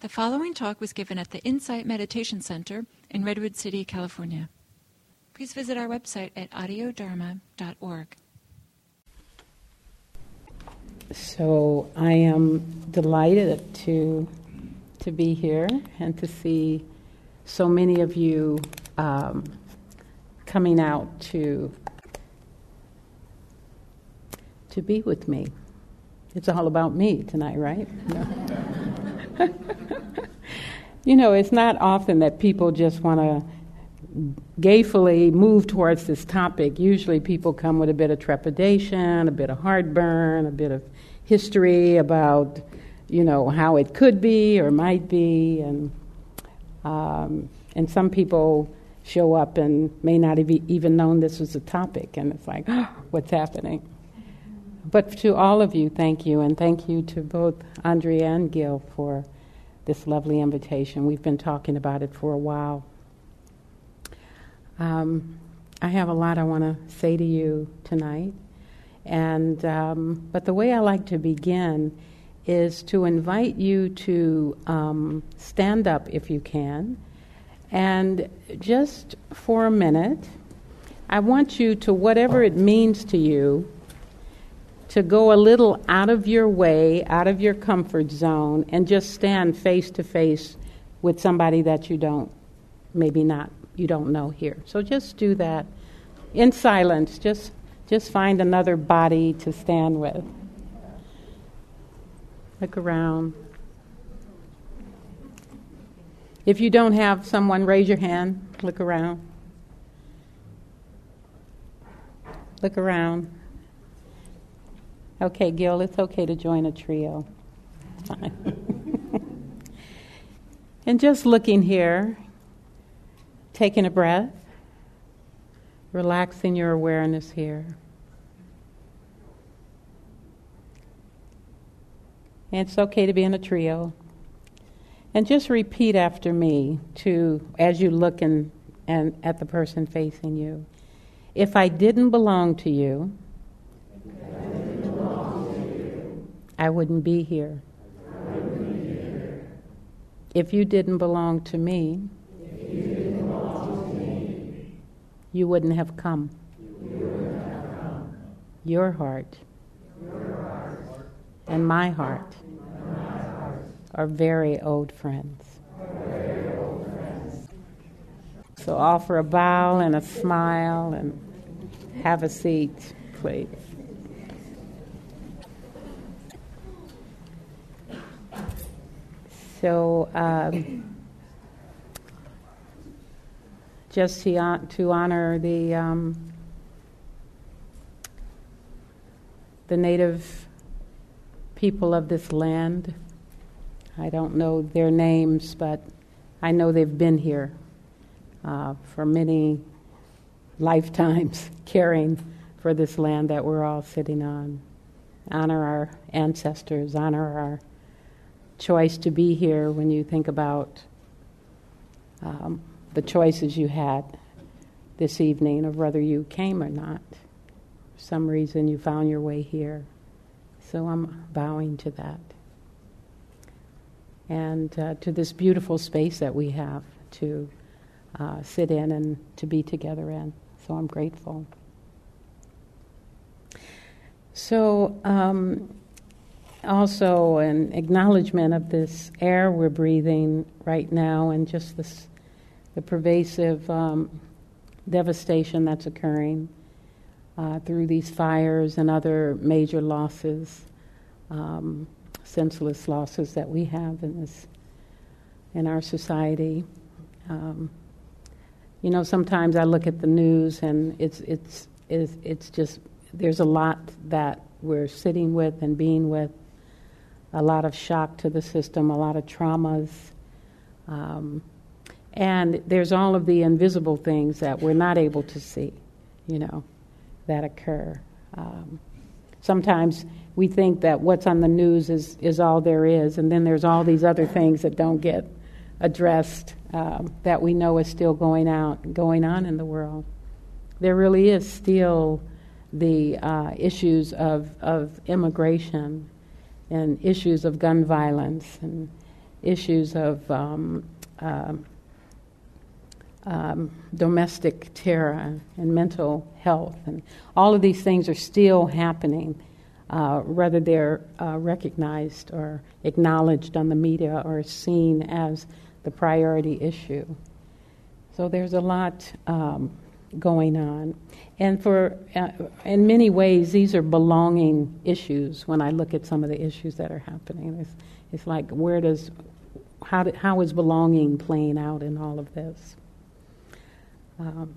The following talk was given at the Insight Meditation Center in Redwood City, California. Please visit our website at audiodharma.org. So I am delighted to to be here and to see so many of you um, coming out to to be with me. It's all about me tonight, right? No. you know, it's not often that people just want to gayfully move towards this topic. Usually people come with a bit of trepidation, a bit of heartburn, a bit of history about, you know, how it could be or might be. And, um, and some people show up and may not have even known this was a topic. And it's like, oh, what's happening? But to all of you, thank you, and thank you to both Andrea and Gil for this lovely invitation. We've been talking about it for a while. Um, I have a lot I want to say to you tonight, and um, but the way I like to begin is to invite you to um, stand up if you can, and just for a minute, I want you to whatever it means to you to go a little out of your way, out of your comfort zone, and just stand face to face with somebody that you don't, maybe not, you don't know here. So just do that in silence. Just, just find another body to stand with. Look around. If you don't have someone, raise your hand. Look around. Look around. Okay, Gil, it's okay to join a trio. and just looking here, taking a breath, relaxing your awareness here. And it's okay to be in a trio. And just repeat after me to as you look in, and at the person facing you. If I didn't belong to you, I wouldn't be here. If you didn't belong to me, you, wouldn't have come. Your heart, and my heart, are very old friends. So offer a bow and a smile and have a seat, please. So, um, just to, to honor the um, the native people of this land. I don't know their names, but I know they've been here uh, for many lifetimes, caring for this land that we're all sitting on. Honor our ancestors, honor our choice to be here when you think about um, the choices you had this evening of whether you came or not. For some reason, you found your way here. So I'm bowing to that. And uh, to this beautiful space that we have to uh, sit in and to be together in. So I'm grateful. So, um, also an acknowledgement of this air we're breathing right now and just this, the pervasive um, devastation that's occurring uh, through these fires and other major losses, um, senseless losses that we have in this in our society. Um, you know, sometimes I look at the news and it's it's it's, it's just there's a lot that we're sitting with and being with a lot of shock to the system, a lot of traumas. Um, and there's all of the invisible things that we're not able to see, you know, that occur. Um, sometimes we think that what's on the news is, is all there is, and then there's all these other things that don't get addressed um, that we know is still going out, going on in the world. There really is still the uh, issues of, of immigration and issues of gun violence and issues of um, uh, um, domestic terror and mental health. And all of these things are still happening, uh, whether they're uh, recognized or acknowledged on the media or seen as the priority issue. So there's a lot um, going on. And for, uh, in many ways, these are belonging issues when I look at some of the issues that are happening. It's, it's like, where does, how, do, how is belonging playing out in all of this? Um,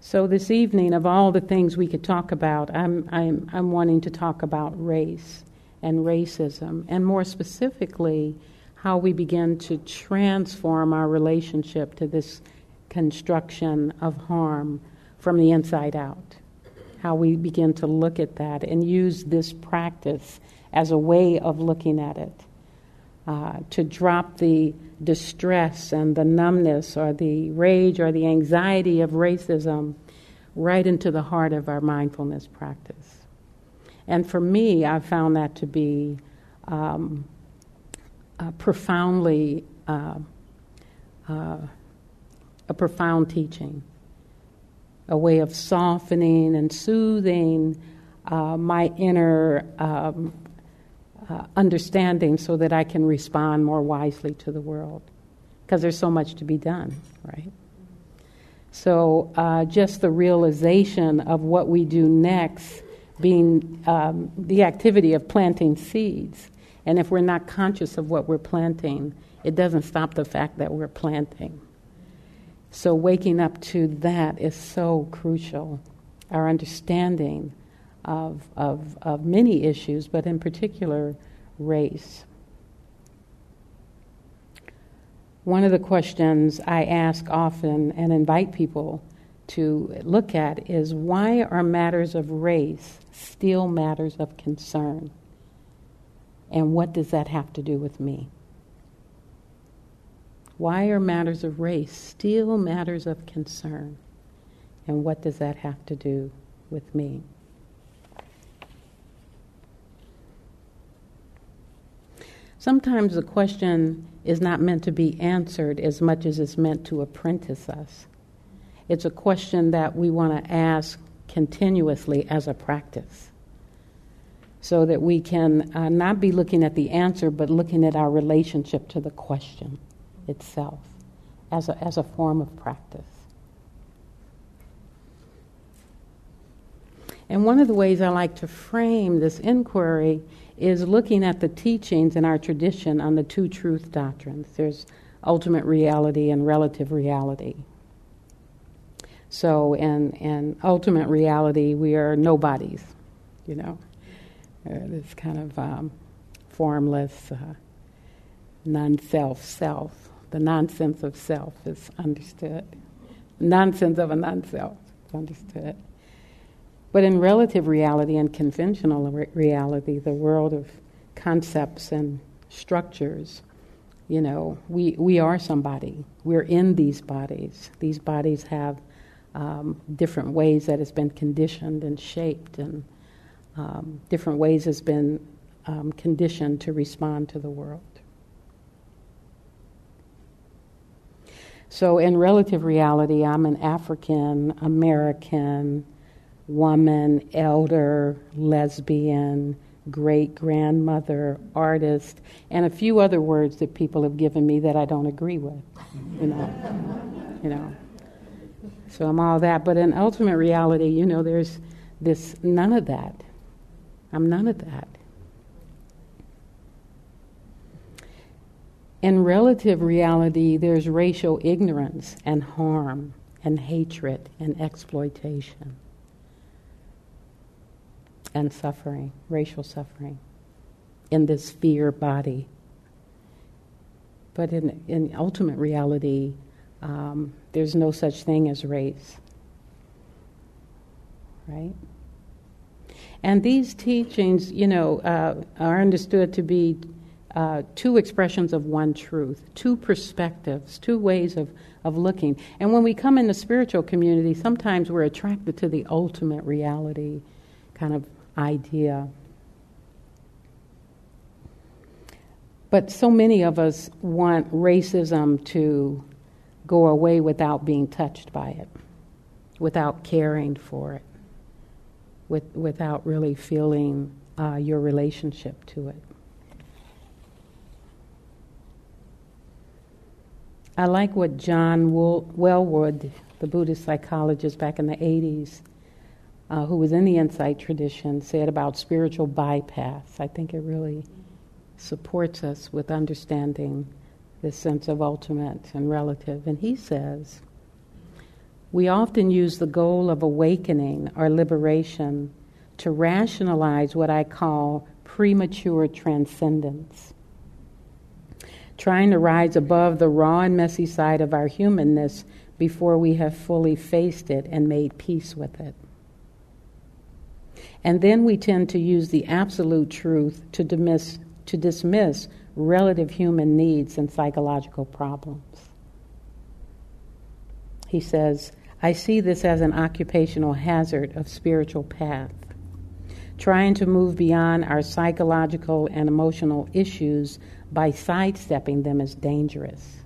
so this evening, of all the things we could talk about, I'm, I'm, I'm wanting to talk about race and racism, and more specifically, how we begin to transform our relationship to this construction of harm from the inside out. How we begin to look at that and use this practice as a way of looking at it. Uh, to drop the distress and the numbness or the rage or the anxiety of racism right into the heart of our mindfulness practice. And for me, I found that to be um, uh, profoundly uh, uh, a profound teaching, a way of softening and soothing uh, my inner um, uh, understanding so that I can respond more wisely to the world. Because there's so much to be done, right? So, uh, just the realization of what we do next being um, the activity of planting seeds. And if we're not conscious of what we're planting, it doesn't stop the fact that we're planting. So, waking up to that is so crucial. Our understanding of, of, of many issues, but in particular, race. One of the questions I ask often and invite people to look at is why are matters of race still matters of concern? And what does that have to do with me? Why are matters of race still matters of concern? And what does that have to do with me? Sometimes the question is not meant to be answered as much as it's meant to apprentice us. It's a question that we want to ask continuously as a practice so that we can uh, not be looking at the answer but looking at our relationship to the question itself as a, as a form of practice. And one of the ways I like to frame this inquiry is looking at the teachings in our tradition on the two truth doctrines. There's ultimate reality and relative reality. So, in, in ultimate reality, we are nobodies, you know. Uh, this kind of um, formless, uh, non self self. The nonsense of self is understood. Nonsense of a non self is understood. But in relative reality and conventional re- reality, the world of concepts and structures, you know, we, we are somebody. We're in these bodies. These bodies have um, different ways that it's been conditioned and shaped, and um, different ways it's been um, conditioned to respond to the world. So, in relative reality, I'm an African American woman, elder, lesbian, great grandmother, artist, and a few other words that people have given me that I don't agree with. You know, you know. So I'm all that, but in ultimate reality, you know, there's this none of that. I'm none of that. In relative reality, there's racial ignorance and harm and hatred and exploitation and suffering, racial suffering, in this fear body. But in, in ultimate reality, um, there's no such thing as race. Right? And these teachings, you know, uh, are understood to be uh, two expressions of one truth, two perspectives, two ways of, of looking. And when we come in the spiritual community, sometimes we're attracted to the ultimate reality, kind of idea. But so many of us want racism to go away without being touched by it, without caring for it, with, without really feeling uh, your relationship to it. I like what John Welwood, the Buddhist psychologist back in the 80s, uh, who was in the insight tradition, said about spiritual bypass. I think it really supports us with understanding this sense of ultimate and relative. And he says, we often use the goal of awakening or liberation to rationalize what I call premature transcendence trying to rise above the raw and messy side of our humanness before we have fully faced it and made peace with it. And then we tend to use the absolute truth to dismiss, to dismiss relative human needs and psychological problems. He says, I see this as an occupational hazard of spiritual path. Trying to move beyond our psychological and emotional issues by sidestepping them is dangerous.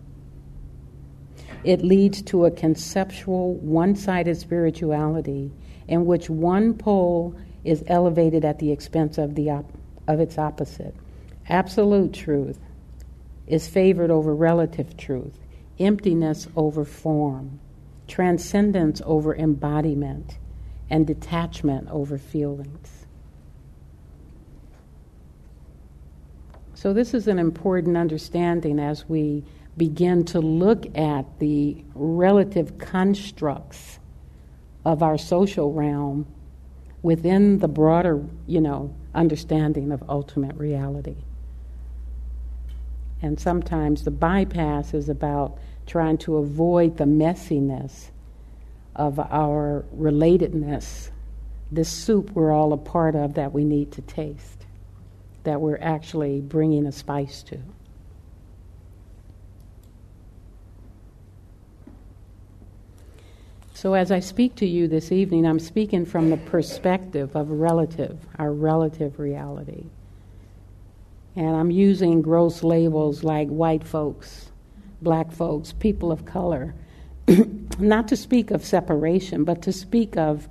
It leads to a conceptual, one sided spirituality in which one pole is elevated at the expense of, the op- of its opposite. Absolute truth is favored over relative truth, emptiness over form, transcendence over embodiment, and detachment over feelings. So, this is an important understanding as we begin to look at the relative constructs of our social realm within the broader, you know, understanding of ultimate reality. And sometimes the bypass is about trying to avoid the messiness of our relatedness, this soup we're all a part of that we need to taste that we're actually bringing a spice to. So, as I speak to you this evening, I'm speaking from the perspective of relative, our relative reality. And I'm using gross labels like white folks, black folks, people of color, not to speak of separation, but to speak of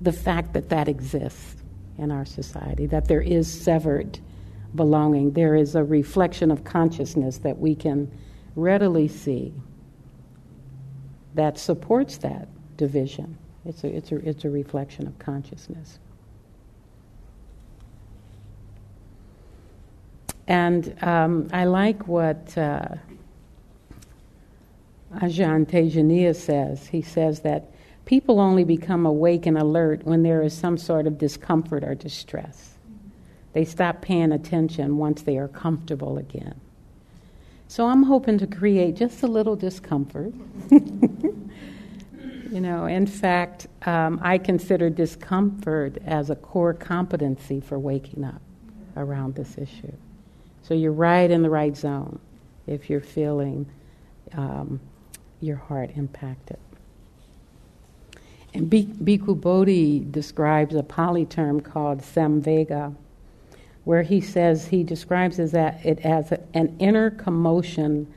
the fact that that exists in our society, that there is severed belonging. There is a reflection of consciousness that we can readily see that supports that division. It's a, it's a, it's a reflection of consciousness. And um, I like what uh, Ajahn Tejaniya says. He says that people only become awake and alert when there is some sort of discomfort or distress. They stop paying attention once they are comfortable again. So I'm hoping to create just a little discomfort. you know, in fact, um, I consider discomfort as a core competency for waking up around this issue. So you're right in the right zone if you're feeling um, your heart impacted. And Bhikkhu Bodhi describes a Pali term called samvega, where he says he describes as that it as an inner commotion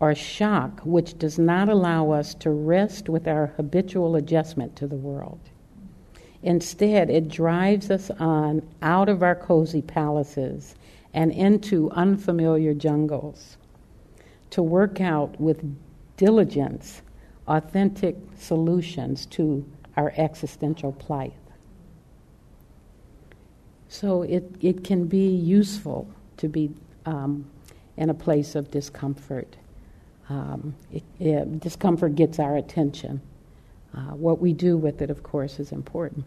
or shock which does not allow us to rest with our habitual adjustment to the world. Instead, it drives us on out of our cozy palaces and into unfamiliar jungles to work out with diligence authentic solutions to our existential plight. So it, it can be useful to be um, in a place of discomfort. Um, it, it, discomfort gets our attention. Uh, what we do with it, of course, is important.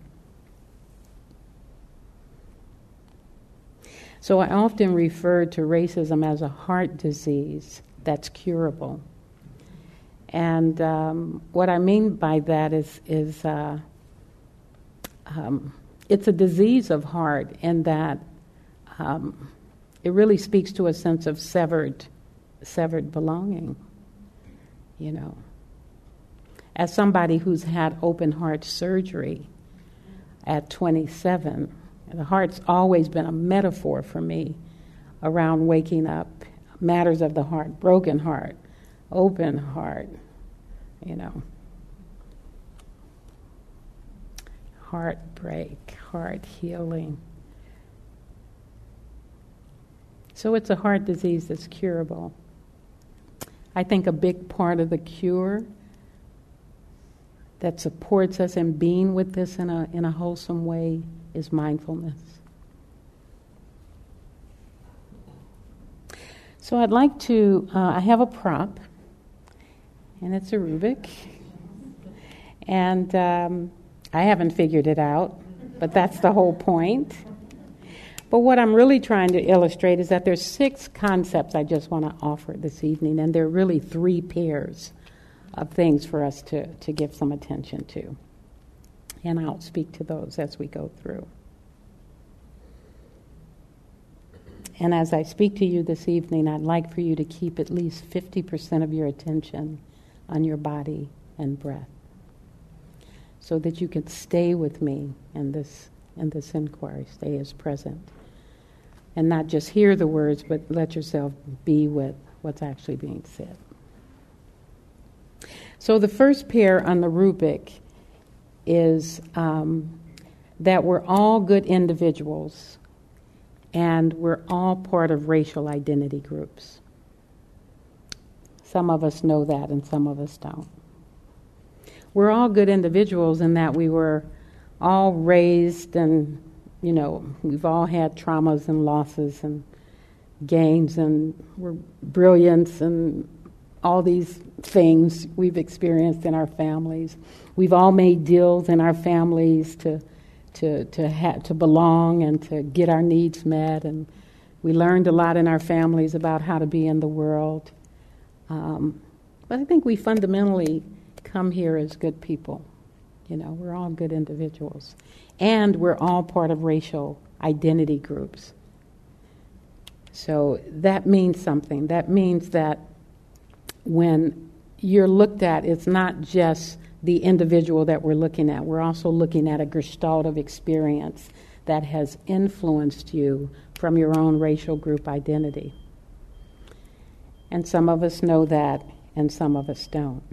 So I often refer to racism as a heart disease that's curable. And um, what I mean by that is, is uh, um, it's a disease of heart in that um, it really speaks to a sense of severed, severed belonging. You know, as somebody who's had open heart surgery at 27, the heart's always been a metaphor for me around waking up, matters of the heart, broken heart, open heart, you know. Heartbreak, heart healing. So it's a heart disease that's curable. I think a big part of the cure that supports us in being with this in a, in a wholesome way is mindfulness. So I'd like to, uh, I have a prop, and it's a Rubik. And um, I haven't figured it out, but that's the whole point. But what I'm really trying to illustrate is that there's six concepts I just want to offer this evening, and there are really three pairs of things for us to, to give some attention to. And I'll speak to those as we go through. And as I speak to you this evening, I'd like for you to keep at least 50% of your attention on your body and breath so that you can stay with me in this, in this inquiry, stay as present and not just hear the words, but let yourself be with what's actually being said. So the first pair on the Rubik is um, that we're all good individuals and we're all part of racial identity groups. Some of us know that and some of us don't. We're all good individuals in that we were all raised and you know, we've all had traumas and losses and gains, and we're brilliance and all these things we've experienced in our families. We've all made deals in our families to to to ha- to belong and to get our needs met, and we learned a lot in our families about how to be in the world. Um, but I think we fundamentally come here as good people. You know, we're all good individuals and we're all part of racial identity groups. So that means something. That means that when you're looked at, it's not just the individual that we're looking at, we're also looking at a gestalt of experience that has influenced you from your own racial group identity. And some of us know that, and some of us don't.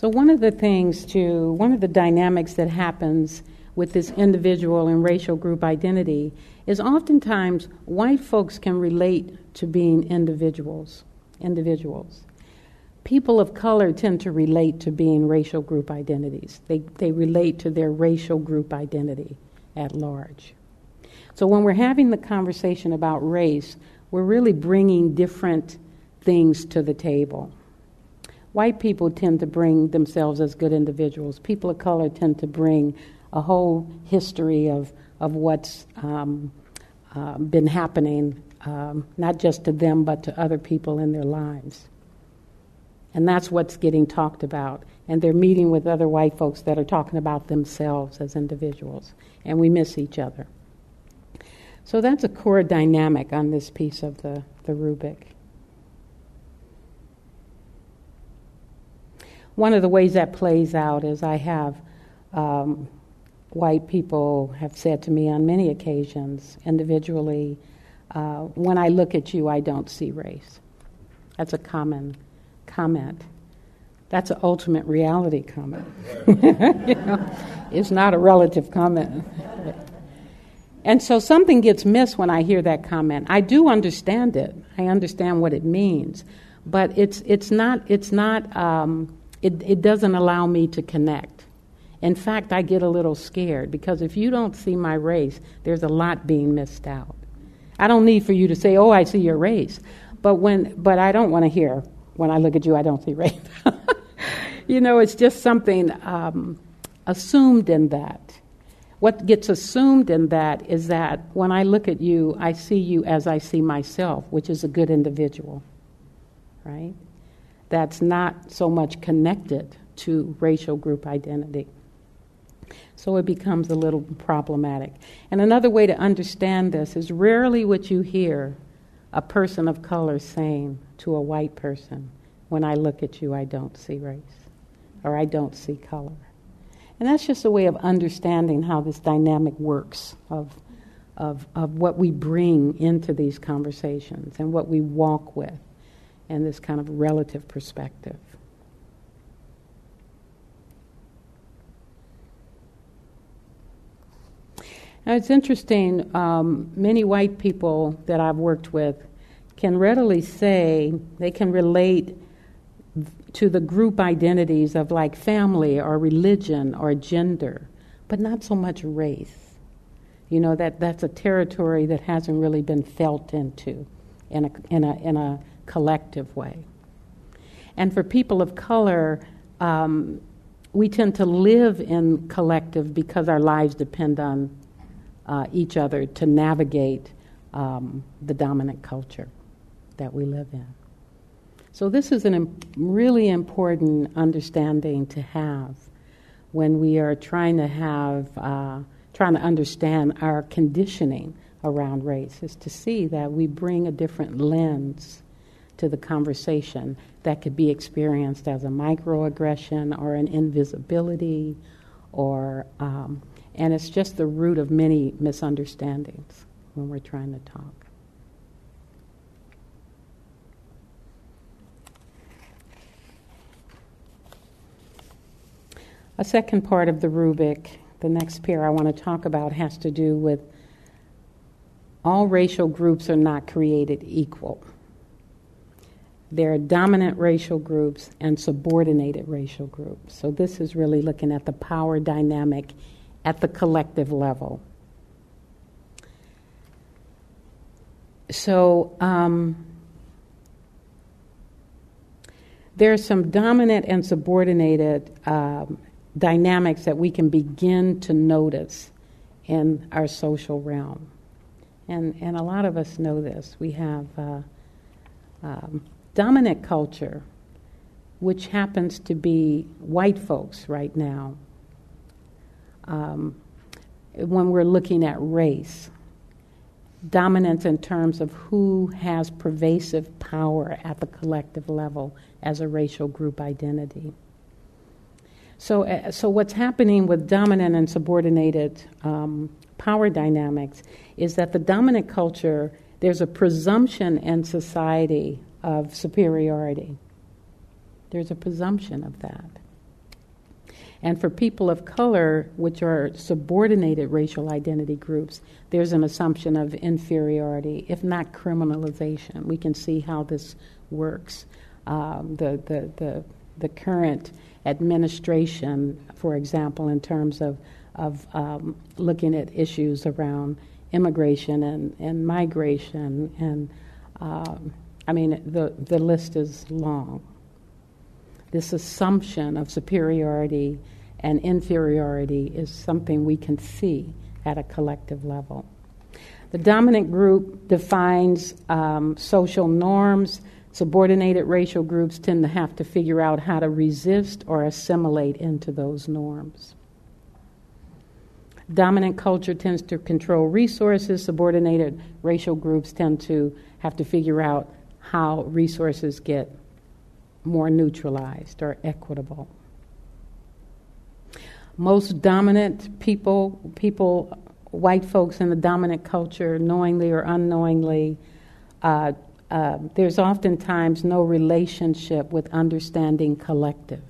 So, one of the things, to one of the dynamics that happens with this individual and racial group identity is oftentimes white folks can relate to being individuals. Individuals. People of color tend to relate to being racial group identities. They, they relate to their racial group identity at large. So when we're having the conversation about race, we're really bringing different things to the table. White people tend to bring themselves as good individuals. People of color tend to bring a whole history of, of what's um, uh, been happening, um, not just to them, but to other people in their lives. And that's what's getting talked about. And they're meeting with other white folks that are talking about themselves as individuals. And we miss each other. So that's a core dynamic on this piece of the, the Rubik. One of the ways that plays out is I have um, white people have said to me on many occasions, individually, uh, when I look at you, I don't see race. That's a common comment. That's an ultimate reality comment. you know, it's not a relative comment. And so something gets missed when I hear that comment. I do understand it. I understand what it means, but it's it's not it's not um, it, it doesn't allow me to connect. In fact, I get a little scared because if you don't see my race, there's a lot being missed out. I don't need for you to say, "Oh, I see your race," but when but I don't want to hear when I look at you, I don't see race. you know, it's just something um, assumed in that. What gets assumed in that is that when I look at you, I see you as I see myself, which is a good individual, right? That's not so much connected to racial group identity. So it becomes a little problematic. And another way to understand this is rarely would you hear a person of color saying to a white person, When I look at you, I don't see race, or I don't see color. And that's just a way of understanding how this dynamic works of, of, of what we bring into these conversations and what we walk with and this kind of relative perspective. Now, it's interesting, um, many white people that I've worked with can readily say, they can relate to the group identities of like family or religion or gender, but not so much race. You know, that, that's a territory that hasn't really been felt into in a, in a, in a collective way. And for people of color, um, we tend to live in collective because our lives depend on uh, each other to navigate um, the dominant culture that we live in. So, this is a imp- really important understanding to have when we are trying to have, uh, trying to understand our conditioning around race, is to see that we bring a different lens to the conversation that could be experienced as a microaggression or an invisibility or um, and it's just the root of many misunderstandings when we're trying to talk. A second part of the rubric, the next pair I want to talk about, has to do with all racial groups are not created equal. There are dominant racial groups and subordinated racial groups. So, this is really looking at the power dynamic at the collective level. So, um, there are some dominant and subordinated um, dynamics that we can begin to notice in our social realm. And, and a lot of us know this. We have uh, um, dominant culture, which happens to be white folks right now, um, when we're looking at race. Dominance in terms of who has pervasive power at the collective level as a racial group identity. So, uh, so what's happening with dominant and subordinated um, power dynamics is that the dominant culture, there's a presumption in society of superiority. There's a presumption of that. And for people of color, which are subordinated racial identity groups, there's an assumption of inferiority, if not criminalization. We can see how this works. Um, the, the, the, the current administration, for example, in terms of, of um, looking at issues around immigration and, and migration, and um, I mean, the, the list is long this assumption of superiority and inferiority is something we can see at a collective level. The dominant group defines um, social norms. Subordinated racial groups tend to have to figure out how to resist or assimilate into those norms. Dominant culture tends to control resources. Subordinated racial groups tend to have to figure out how resources get more neutralized or equitable. Most dominant people, people, white folks in the dominant culture, knowingly or unknowingly, uh, uh, there's oftentimes no relationship with understanding collective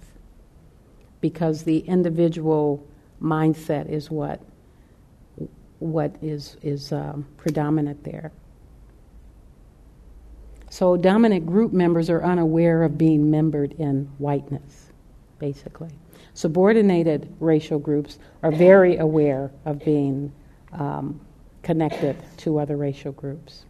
because the individual mindset is what what is is um, predominant there. So dominant group members are unaware of being membered in whiteness, basically. Subordinated racial groups are very aware of being um, connected to other racial groups.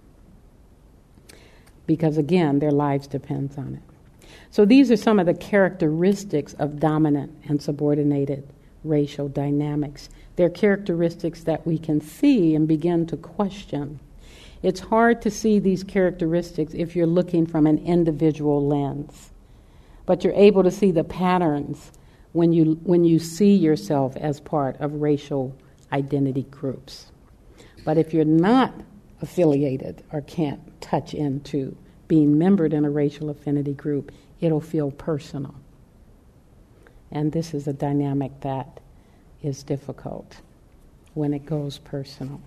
Because again their lives depends on it. So these are some of the characteristics of dominant and subordinated racial dynamics. They're characteristics that we can see and begin to question it's hard to see these characteristics if you're looking from an individual lens, but you're able to see the patterns when you, when you see yourself as part of racial identity groups. But if you're not affiliated or can't touch into being membered in a racial affinity group, it'll feel personal. And this is a dynamic that is difficult when it goes personal.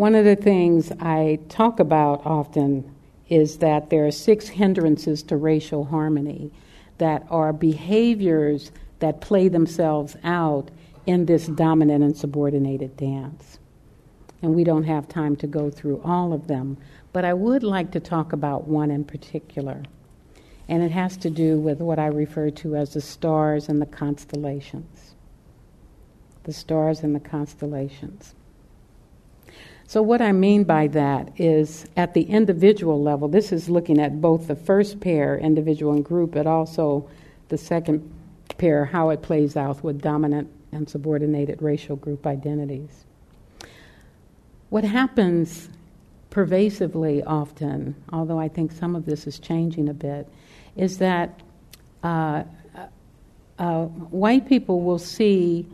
One of the things I talk about often is that there are six hindrances to racial harmony that are behaviors that play themselves out in this dominant and subordinated dance. And we don't have time to go through all of them, but I would like to talk about one in particular. And it has to do with what I refer to as the stars and the constellations. The stars and the constellations. So, what I mean by that is at the individual level, this is looking at both the first pair, individual and group, but also the second pair, how it plays out with dominant and subordinated racial group identities. What happens pervasively often, although I think some of this is changing a bit, is that uh, uh, white people will see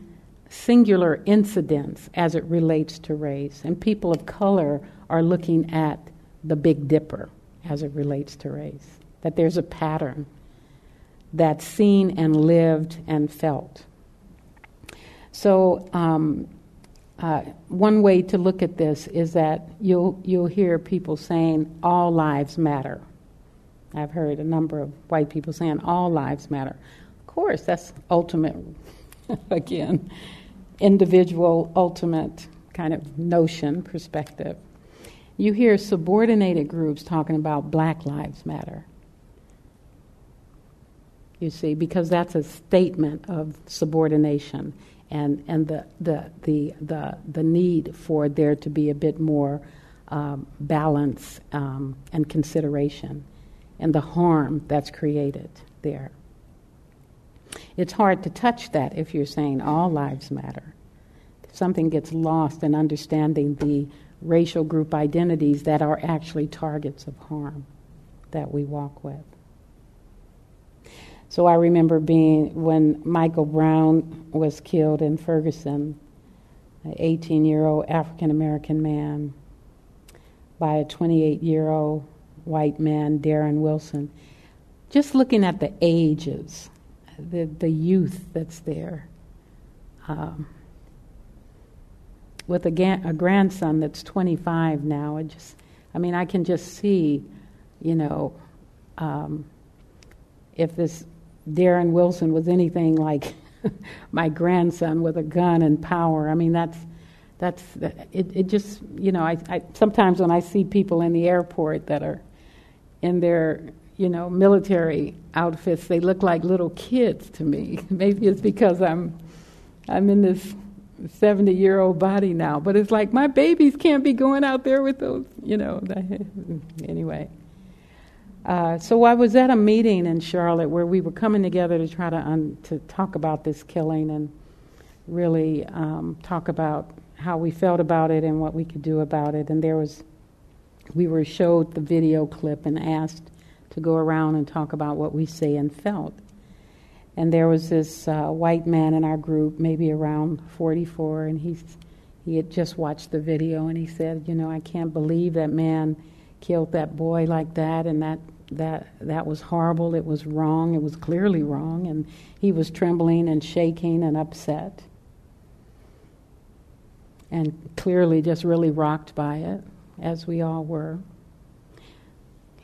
singular incidents as it relates to race, and people of color are looking at the Big Dipper as it relates to race. That there's a pattern that's seen and lived and felt. So, um, uh, one way to look at this is that you'll, you'll hear people saying, all lives matter. I've heard a number of white people saying, all lives matter. Of course, that's ultimate, again, individual, ultimate kind of notion, perspective. You hear subordinated groups talking about Black Lives Matter. You see, because that's a statement of subordination and, and the, the, the, the, the need for there to be a bit more um, balance um, and consideration and the harm that's created there. It's hard to touch that if you're saying all lives matter. Something gets lost in understanding the racial group identities that are actually targets of harm that we walk with. So I remember being when Michael Brown was killed in Ferguson, an 18 year old African American man, by a 28 year old white man, Darren Wilson. Just looking at the ages the, the youth that's there. Um, with a, ga- a grandson that's 25 now, it just, I mean, I can just see, you know, um, if this Darren Wilson was anything like my grandson with a gun and power. I mean, that's that's it. It just you know, I, I sometimes when I see people in the airport that are in their you know, military outfits, they look like little kids to me. Maybe it's because I'm, I'm in this 70 year old body now, but it's like my babies can't be going out there with those, you know. anyway. Uh, so I was at a meeting in Charlotte where we were coming together to try to un- to talk about this killing and really um, talk about how we felt about it and what we could do about it. And there was, we were showed the video clip and asked to go around and talk about what we say and felt. And there was this uh, white man in our group, maybe around 44, and he's, he had just watched the video and he said, You know, I can't believe that man killed that boy like that, and that, that, that was horrible. It was wrong. It was clearly wrong. And he was trembling and shaking and upset. And clearly just really rocked by it, as we all were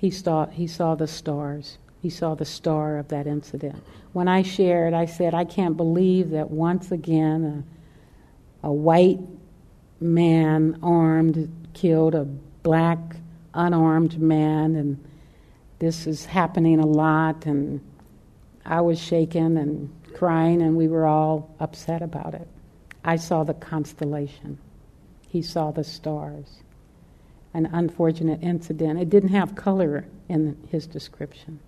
he saw, he saw the stars. He saw the star of that incident. When I shared, I said, I can't believe that once again a, a white man armed killed a black unarmed man, and this is happening a lot. And I was shaken and crying, and we were all upset about it. I saw the constellation, he saw the stars an unfortunate incident. It didn't have color in his description.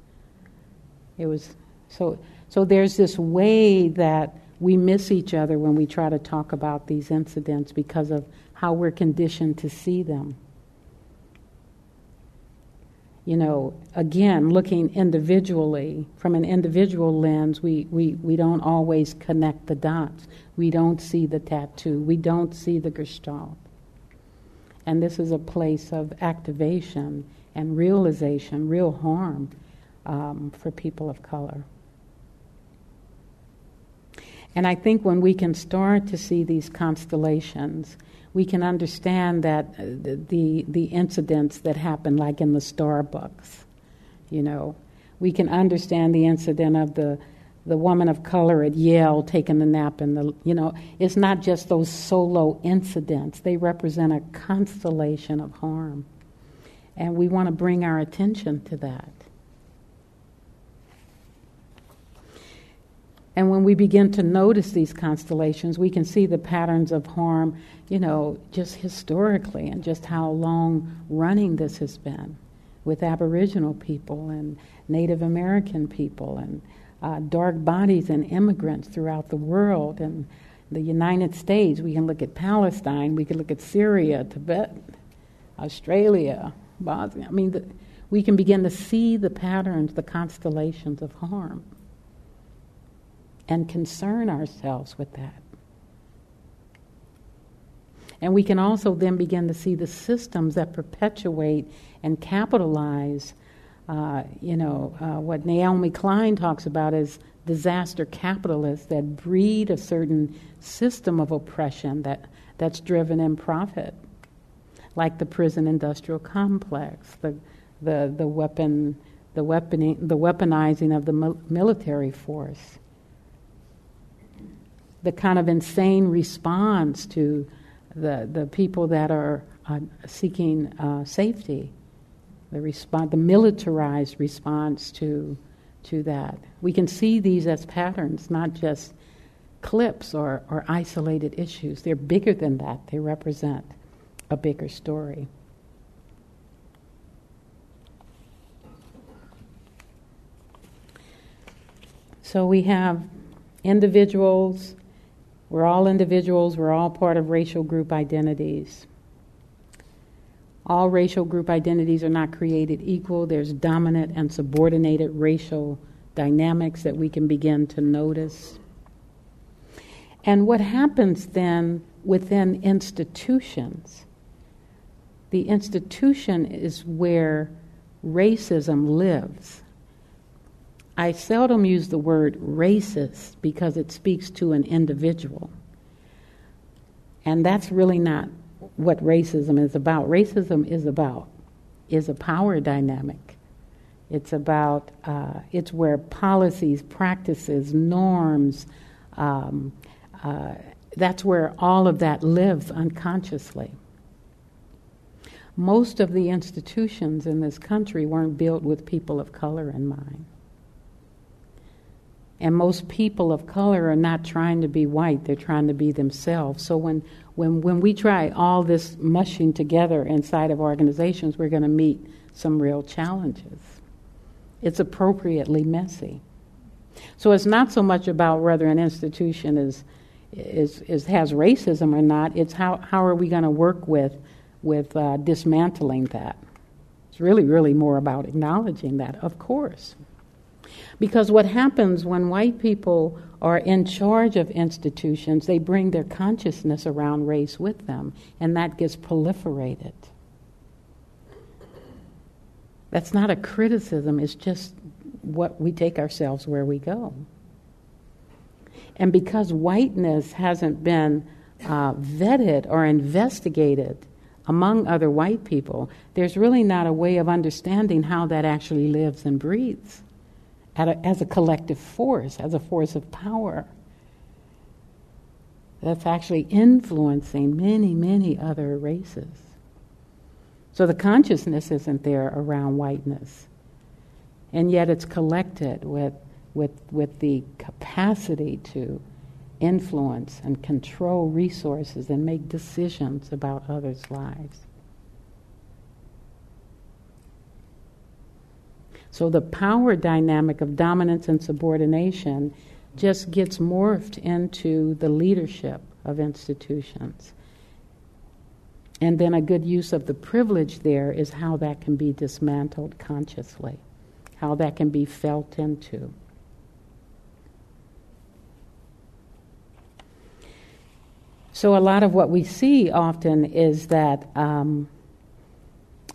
It was so so there's this way that we miss each other when we try to talk about these incidents because of how we're conditioned to see them. You know, again, looking individually, from an individual lens, we, we, we don't always connect the dots. We don't see the tattoo. We don't see the gestalt. And this is a place of activation and realization, real harm um, for people of color. And I think when we can start to see these constellations, we can understand that uh, the, the, the incidents that happen, like in the Starbucks, you know, we can understand the incident of the the woman of color at Yale taking a nap in the you know it's not just those solo incidents. They represent a constellation of harm. And we want to bring our attention to that. And when we begin to notice these constellations, we can see the patterns of harm, you know, just historically and just how long running this has been with Aboriginal people and Native American people and uh, dark bodies and immigrants throughout the world and the United States. We can look at Palestine, we can look at Syria, Tibet, Australia, Bosnia. I mean, the, we can begin to see the patterns, the constellations of harm and concern ourselves with that. And we can also then begin to see the systems that perpetuate and capitalize. Uh, you know, uh, what Naomi Klein talks about is disaster capitalists that breed a certain system of oppression that, that's driven in profit, like the prison industrial complex, the, the, the, weapon, the, weaponing, the weaponizing of the military force. The kind of insane response to the, the people that are uh, seeking uh, safety, the, response, the militarized response to, to that. We can see these as patterns, not just clips or, or isolated issues. They're bigger than that, they represent a bigger story. So we have individuals we're all individuals, we're all part of racial group identities. All racial group identities are not created equal. There's dominant and subordinated racial dynamics that we can begin to notice. And what happens then within institutions? The institution is where racism lives. I seldom use the word racist because it speaks to an individual. And that's really not what racism is about. Racism is about is a power dynamic. It's about uh, it's where policies, practices, norms. Um, uh, that's where all of that lives unconsciously. Most of the institutions in this country weren't built with people of color in mind. And most people of color are not trying to be white, they're trying to be themselves. So when, when, when we try all this mushing together inside of organizations, we're going to meet some real challenges. It's appropriately messy. So it's not so much about whether an institution is, is, is has racism or not, it's how, how are we going to work with, with uh, dismantling that. It's really, really more about acknowledging that, of course. Because what happens when white people are in charge of institutions, they bring their consciousness around race with them, and that gets proliferated. That's not a criticism, it's just what we take ourselves where we go. And because whiteness hasn't been uh, vetted or investigated among other white people, there's really not a way of understanding how that actually lives and breathes as a collective force, as a force of power that's actually influencing many, many other races. So the consciousness isn't there around whiteness, and yet it's collected with, with, with the capacity to influence and control resources and make decisions about others' lives. So the power dynamic of dominance and subordination just gets morphed into the leadership of institutions. And then a good use of the privilege there is how that can be dismantled consciously, how that can be felt into. So, a lot of what we see often is that um,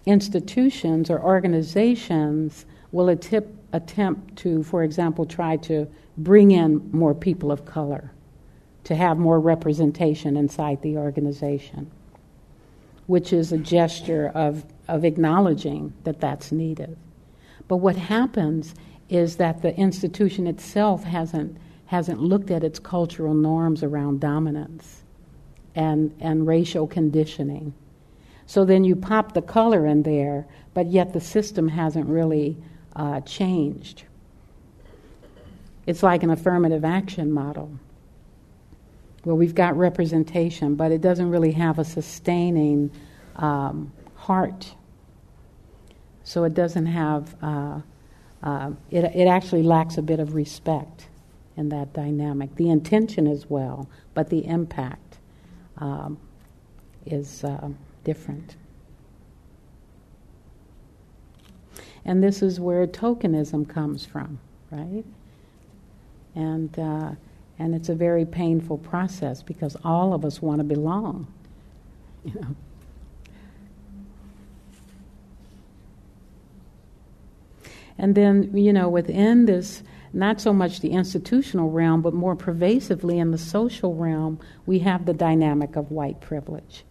institutions or organizations will attempt, attempt to, for example, try to bring in more people of color to have more representation inside the organization, which is a gesture of, of acknowledging that that's needed. But what happens is that the institution itself hasn't, hasn't looked at its cultural norms around dominance and, and racial conditioning. So then you pop the color in there, but yet the system hasn't really uh, changed. It's like an affirmative action model where we've got representation, but it doesn't really have a sustaining um, heart. So it doesn't have, uh, uh, it, it actually lacks a bit of respect in that dynamic. The intention is well, but the impact um, is uh, different. And this is where tokenism comes from, right? And, uh, and it's a very painful process because all of us want to belong, you know. And then, you know, within this, not so much the institutional realm, but more pervasively in the social realm, we have the dynamic of white privilege.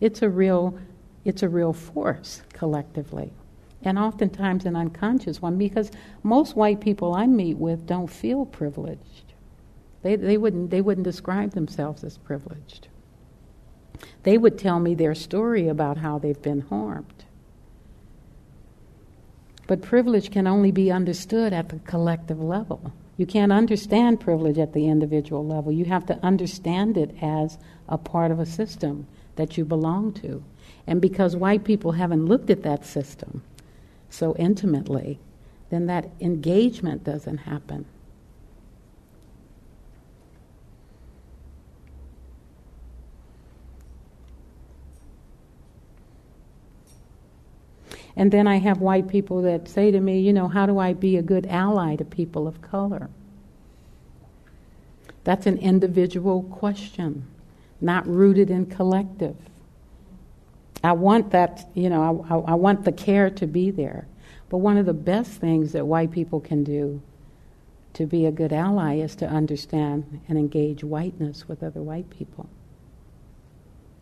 It's a real, it's a real force collectively and oftentimes an unconscious one because most white people I meet with don't feel privileged. They, they, wouldn't, they wouldn't describe themselves as privileged. They would tell me their story about how they've been harmed. But privilege can only be understood at the collective level. You can't understand privilege at the individual level. You have to understand it as a part of a system that you belong to. And because white people haven't looked at that system, so intimately, then that engagement doesn't happen. And then I have white people that say to me, you know, how do I be a good ally to people of color? That's an individual question, not rooted in collective. I want that, you know, I, I, want the care to be there. But one of the best things that white people can do to be a good ally is to understand and engage whiteness with other white people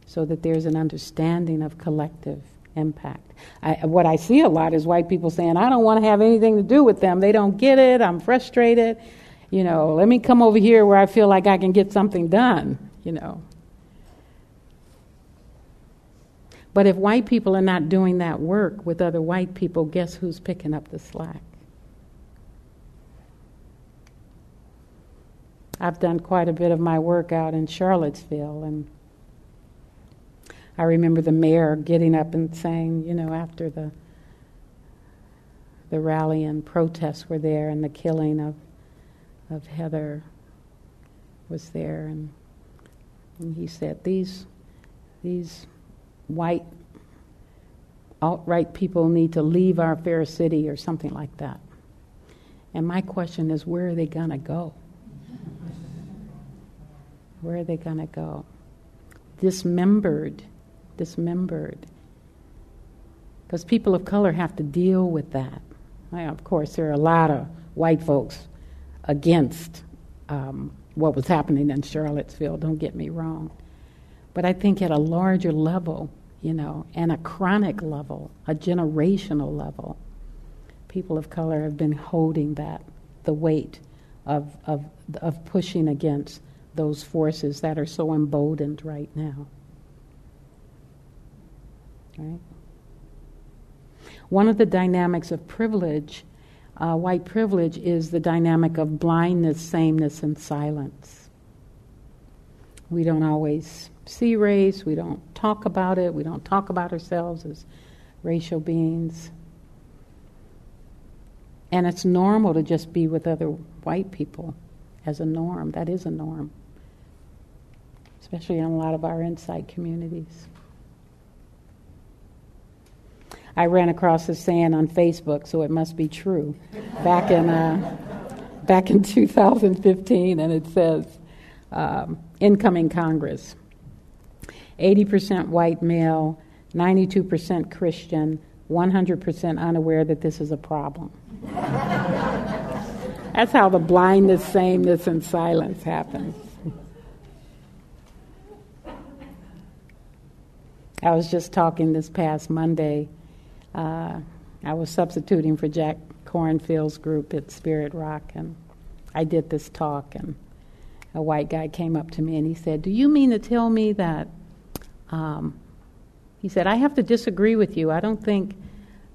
so that there's an understanding of collective impact. I, what I see a lot is white people saying, I don't want to have anything to do with them. They don't get it. I'm frustrated. You know, let me come over here where I feel like I can get something done, you know. But if white people are not doing that work with other white people, guess who's picking up the slack? I've done quite a bit of my work out in Charlottesville, and I remember the mayor getting up and saying, you know, after the the rally and protests were there, and the killing of of Heather was there, and, and he said, these these white alt-right people need to leave our fair city or something like that. And my question is, where are they going to go? Where are they going to go? Dismembered, dismembered. Because people of color have to deal with that. of course, there are a lot of white folks against um, what was happening in Charlottesville, don't get me wrong. But I think at a larger level, you know, and a chronic level, a generational level, people of color have been holding that, the weight of, of, of pushing against those forces that are so emboldened right now. Right? One of the dynamics of privilege, uh, white privilege, is the dynamic of blindness, sameness, and silence. We don't always see race, we don't talk about it, we don't talk about ourselves as racial beings. And it's normal to just be with other white people as a norm. That is a norm, especially in a lot of our insight communities. I ran across this saying on Facebook, so it must be true. Back in uh, back in 2015, and it says, um, "Incoming Congress." 80% white male, 92% Christian, 100% unaware that this is a problem. That's how the blindness, sameness, and silence happens. I was just talking this past Monday. Uh, I was substituting for Jack Kornfield's group at Spirit Rock, and I did this talk, and a white guy came up to me and he said, Do you mean to tell me that um, he said, "I have to disagree with you. I don't think,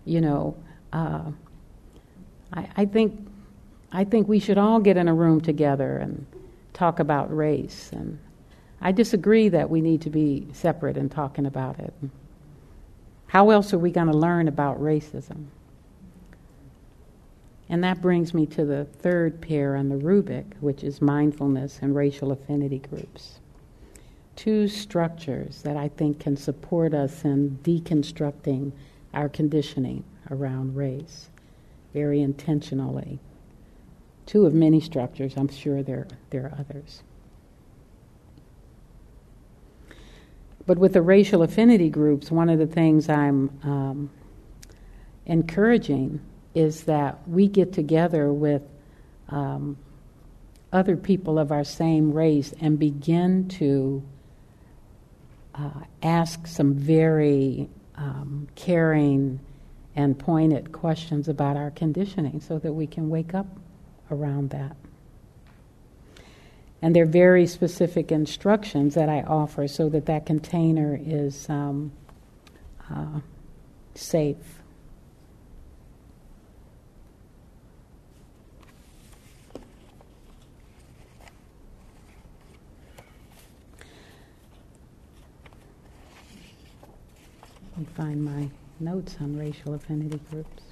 you know, uh, I, I think, I think we should all get in a room together and talk about race and." I disagree that we need to be separate in talking about it. How else are we going to learn about racism? And that brings me to the third pair on the rubric, which is mindfulness and racial affinity groups. Two structures that I think can support us in deconstructing our conditioning around race very intentionally. Two of many structures, I'm sure there, there are others. But with the racial affinity groups, one of the things I'm um, encouraging is that we get together with um, other people of our same race and begin to uh, ask some very um, caring and pointed questions about our conditioning so that we can wake up around that. And there are very specific instructions that I offer so that that container is um, uh, safe. Me find my notes on racial affinity groups.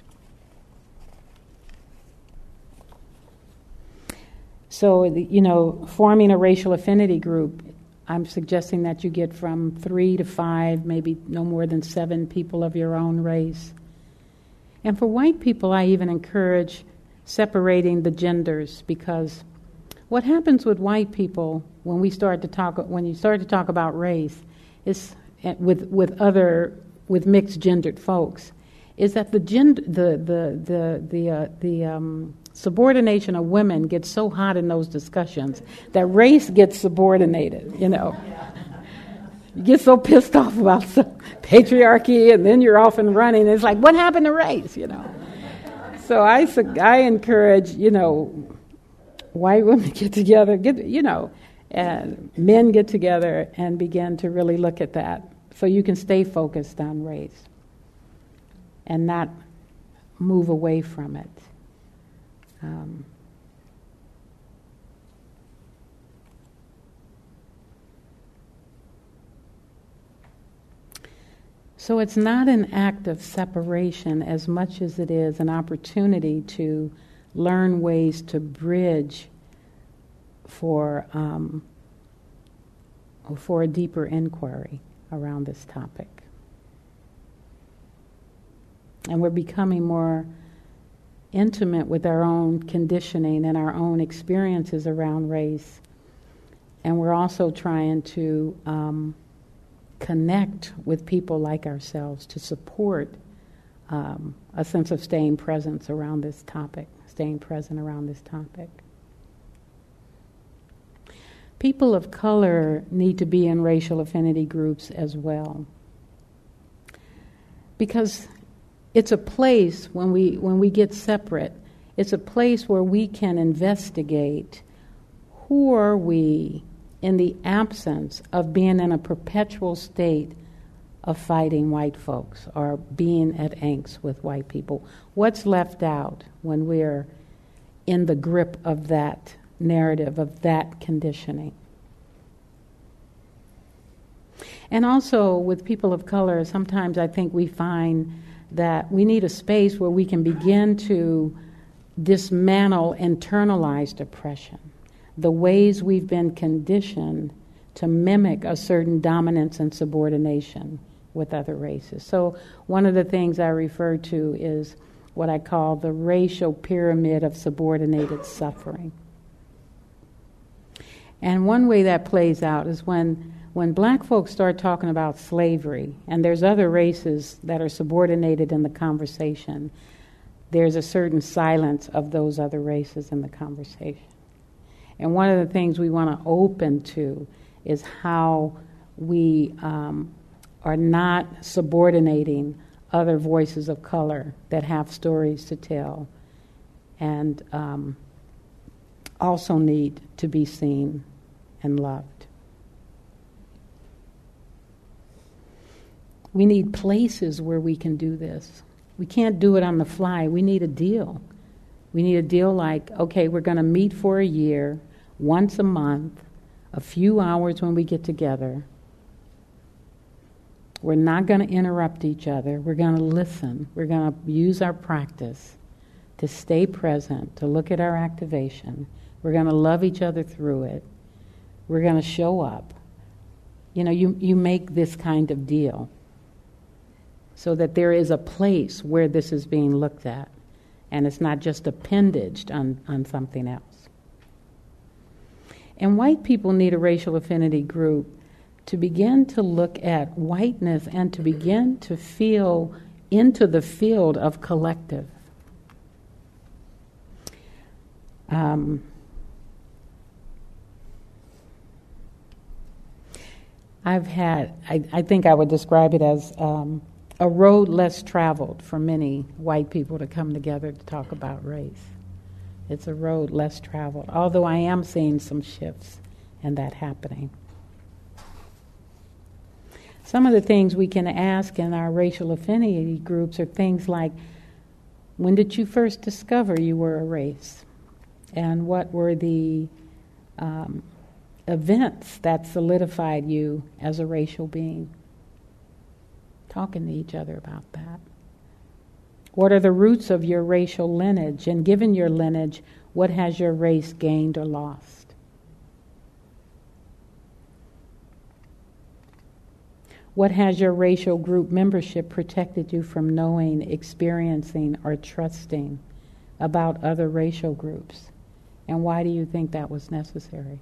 So, you know, forming a racial affinity group, I'm suggesting that you get from three to five, maybe no more than seven people of your own race. And for white people, I even encourage separating the genders because what happens with white people when we start to talk when you start to talk about race is eh, with with other with mixed gendered folks is that the gender the the the the uh, the um, subordination of women gets so hot in those discussions that race gets subordinated, you know. You get so pissed off about patriarchy, and then you're off and running. It's like, what happened to race, you know? So I, I encourage, you know, white women get together, get, you know, and men get together and begin to really look at that so you can stay focused on race and not move away from it. Um, so it's not an act of separation as much as it is an opportunity to learn ways to bridge for um, for a deeper inquiry around this topic. And we're becoming more intimate with our own conditioning and our own experiences around race. And we're also trying to um, connect with people like ourselves to support um, a sense of staying presence around this topic, staying present around this topic. People of color need to be in racial affinity groups as well. Because it's a place when we when we get separate it's a place where we can investigate who are we in the absence of being in a perpetual state of fighting white folks or being at angst with white people what's left out when we're in the grip of that narrative of that conditioning and also with people of color sometimes i think we find that we need a space where we can begin to dismantle internalized oppression, the ways we've been conditioned to mimic a certain dominance and subordination with other races. So, one of the things I refer to is what I call the racial pyramid of subordinated suffering. And one way that plays out is when when black folks start talking about slavery, and there's other races that are subordinated in the conversation, there's a certain silence of those other races in the conversation. And one of the things we want to open to is how we um, are not subordinating other voices of color that have stories to tell and um, also need to be seen and loved. We need places where we can do this. We can't do it on the fly. We need a deal. We need a deal like, okay, we're going to meet for a year, once a month, a few hours when we get together. We're not going to interrupt each other. We're going to listen. We're going to use our practice to stay present, to look at our activation. We're going to love each other through it. We're going to show up. You know, you, you make this kind of deal so that there is a place where this is being looked at and it's not just appendaged on, on something else. And white people need a racial affinity group to begin to look at whiteness and to begin to feel into the field of collective. Um, I've had, I, I, think I would describe it as um, a road less traveled for many white people to come together to talk about race. It's a road less traveled, although I am seeing some shifts in that happening. Some of the things we can ask in our racial affinity groups are things like when did you first discover you were a race? And what were the um, events that solidified you as a racial being? talking to each other about that. What are the roots of your racial lineage? And given your lineage, what has your race gained or lost? What has your racial group membership protected you from knowing, experiencing, or trusting about other racial groups? And why do you think that was necessary?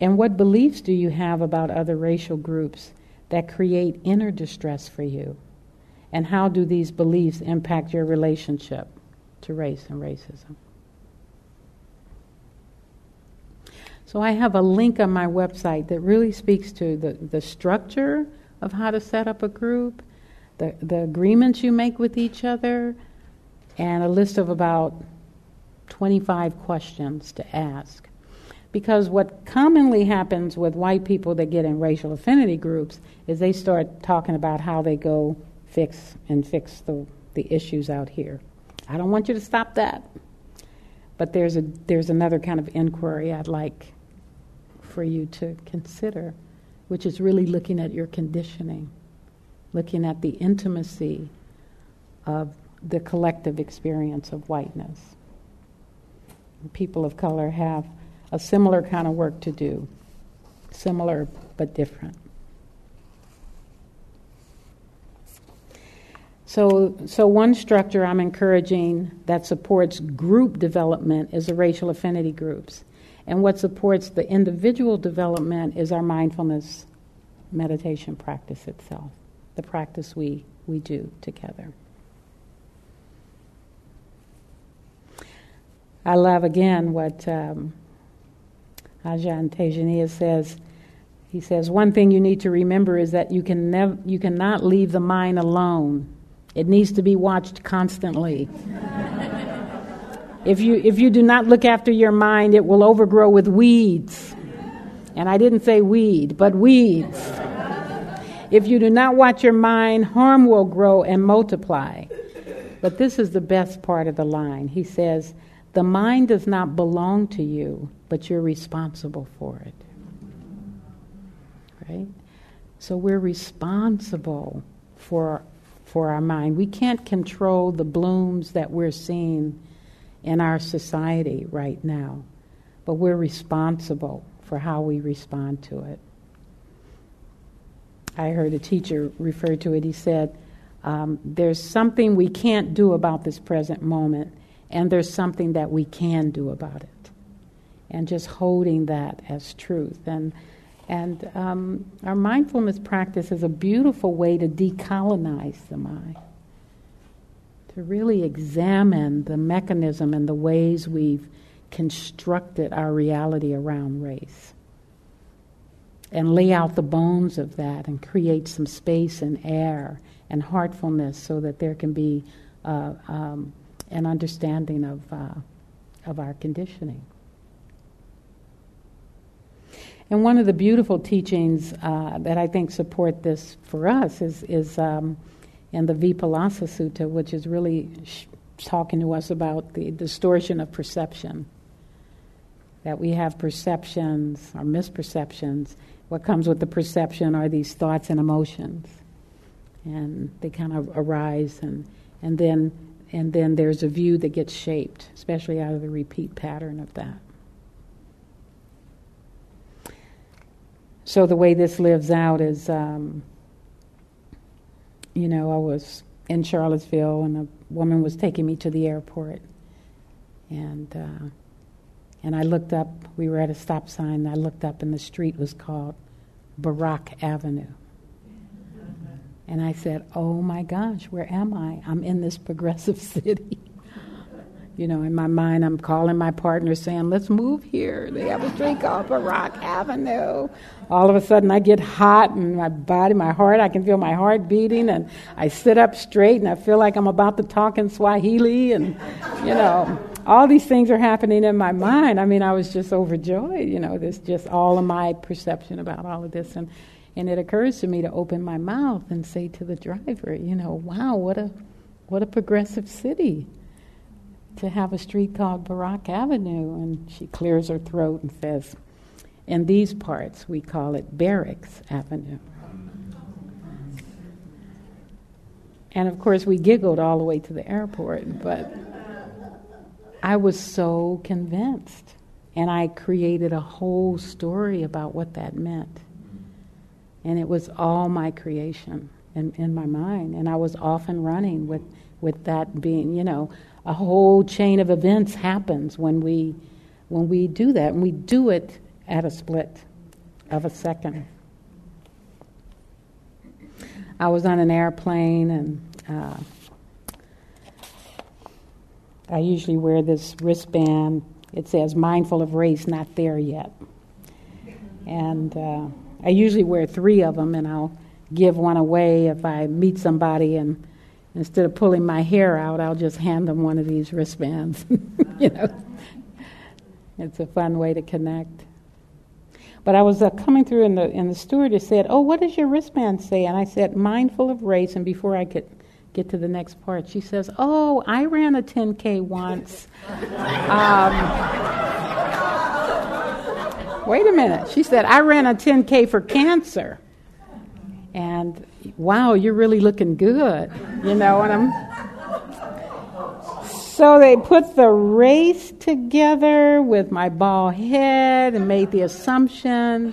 And what beliefs do you have about other racial groups that create inner distress for you? And how do these beliefs impact your relationship to race and racism? So I have a link on my website that really speaks to the, the structure of how to set up a group, the, the agreements you make with each other, and a list of about 25 questions to ask. Because what commonly happens with white people that get in racial affinity groups is they start talking about how they go fix and fix the, the issues out here. I don't want you to stop that. But there's, a, there's another kind of inquiry I'd like for you to consider, which is really looking at your conditioning, looking at the intimacy of the collective experience of whiteness. People of color have a similar kind of work to do. Similar but different. So, so one structure I'm encouraging that supports group development is the racial affinity groups. And what supports the individual development is our mindfulness meditation practice itself, the practice we, we do together. I love again what um, Ajahn Tejaniya says, he says, one thing you need to remember is that you, can nev- you cannot leave the mind alone. It needs to be watched constantly. if, you, if you do not look after your mind, it will overgrow with weeds. And I didn't say weed, but weeds. if you do not watch your mind, harm will grow and multiply. But this is the best part of the line. He says, The mind does not belong to you, but you're responsible for it. Right? So we're responsible for, for our mind. We can't control the blooms that we're seeing in our society right now, but we're responsible for how we respond to it. I heard a teacher refer to it. He said, um, There's something we can't do about this present moment, and there's something that we can do about it and just holding that as truth. And, and um, our mindfulness practice is a beautiful way to decolonize the mind, to really examine the mechanism and the ways we've constructed our reality around race. and lay out the bones of that and create some space and air and heartfulness so that there can be uh, um, an understanding of, uh, of our conditioning. And one of the beautiful teachings uh, that I think support this for us is, is um, in the Vipallasa Sutta, which is really sh- talking to us about the distortion of perception. That we have perceptions or misperceptions. What comes with the perception are these thoughts and emotions. And they kind of arise, and, and, then, and then there's a view that gets shaped, especially out of the repeat pattern of that. So the way this lives out is, um, you know, I was in Charlottesville and a woman was taking me to the airport, and uh, and I looked up. We were at a stop sign. I looked up, and the street was called Barack Avenue. And I said, "Oh my gosh, where am I? I'm in this progressive city." You know, in my mind, I'm calling my partner saying, let's move here. They have a street called Barack Avenue. All of a sudden, I get hot and my body, my heart, I can feel my heart beating, and I sit up straight and I feel like I'm about to talk in Swahili, and, you know, all these things are happening in my mind. I mean, I was just overjoyed, you know, this just all of my perception about all of this. And, and it occurs to me to open my mouth and say to the driver, you know, wow, what a, what a progressive city to have a street called Barack Avenue. And she clears her throat and says, In these parts, we call it Barracks Avenue. And of course, we giggled all the way to the airport, but I was so convinced. And I created a whole story about what that meant. And it was all my creation in, in my mind. And I was off and running with, with that being, you know, a whole chain of events happens when we when we do that and we do it at a split of a second. I was on an airplane and uh, i usually wear this wristband. It says mindful of race not there yet. And uh, i usually wear three of them and i'll give one away if i meet somebody and instead of pulling my hair out, I'll just hand them one of these wristbands. you know, it's a fun way to connect. But I was uh, coming through, and the and the stewardess said, "Oh, what does your wristband say?" And I said, "Mindful of race." And before I could get to the next part, she says, "Oh, I ran a 10k once." um, wait a minute. She said, "I ran a 10k for cancer." And wow, you're really looking good, you know, and I'm. So they put the race together with my bald head and made the assumption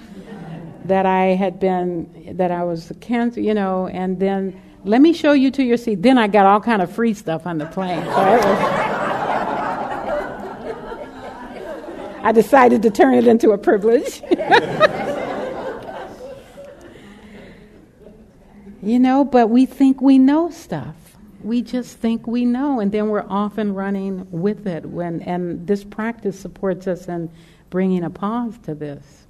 that I had been, that I was cancer, you know, and then let me show you to your seat. Then I got all kind of free stuff on the plane. So I decided to turn it into a privilege. You know, but we think we know stuff. We just think we know, and then we're often running with it. When, and this practice supports us in bringing a pause to this.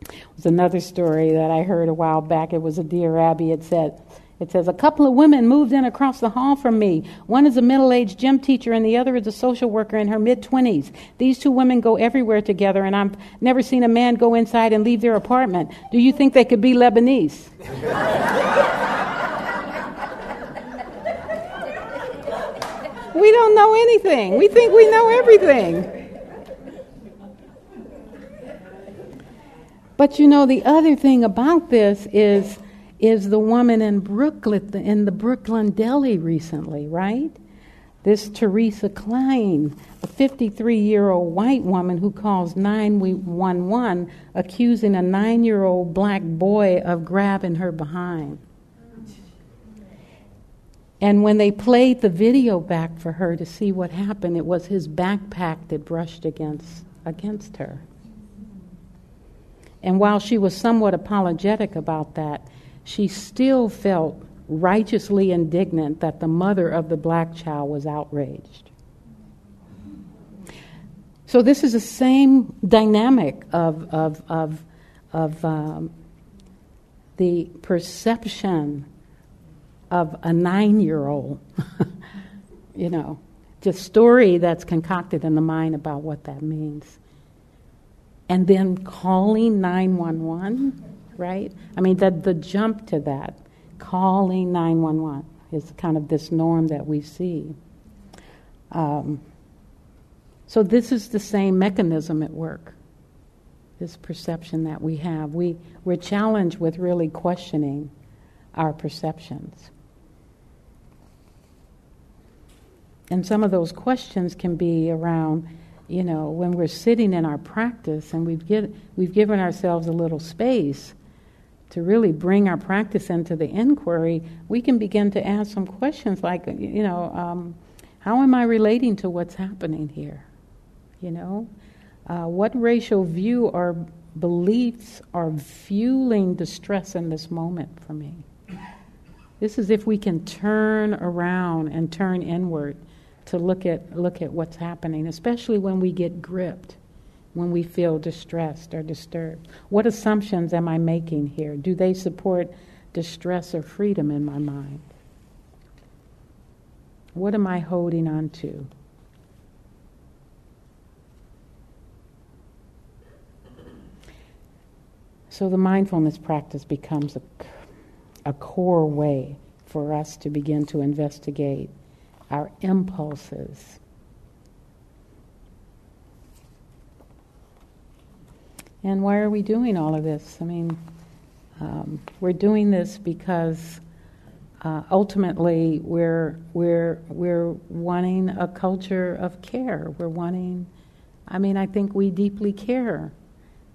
It was another story that I heard a while back. It was a Dear Abby. It said, it says, A couple of women moved in across the hall from me. One is a middle aged gym teacher, and the other is a social worker in her mid 20s. These two women go everywhere together, and I've never seen a man go inside and leave their apartment. Do you think they could be Lebanese? we don't know anything. We think we know everything. But you know, the other thing about this is is the woman in Brooklyn, in the Brooklyn Deli recently, right? This Teresa Klein, a 53 year old white woman who calls 911 accusing a nine year old black boy of grabbing her behind. And when they played the video back for her to see what happened, it was his backpack that brushed against, against her. And while she was somewhat apologetic about that, she still felt righteously indignant that the mother of the black child was outraged. So, this is the same dynamic of, of, of, of um, the perception of a nine year old, you know, the story that's concocted in the mind about what that means. And then calling 911, right? I mean, the, the jump to that, calling 911, is kind of this norm that we see. Um, so, this is the same mechanism at work, this perception that we have. We, we're challenged with really questioning our perceptions. And some of those questions can be around, you know, when we're sitting in our practice and we've, get, we've given ourselves a little space to really bring our practice into the inquiry, we can begin to ask some questions like, you know, um, how am I relating to what's happening here? You know, uh, what racial view or beliefs are fueling distress in this moment for me? This is if we can turn around and turn inward to look at look at what's happening, especially when we get gripped, when we feel distressed or disturbed. What assumptions am I making here? Do they support distress or freedom in my mind? What am I holding on to? So the mindfulness practice becomes a, a core way for us to begin to investigate our impulses. And why are we doing all of this? I mean, um, we're doing this because uh, ultimately we're we're we're wanting a culture of care. We're wanting. I mean, I think we deeply care.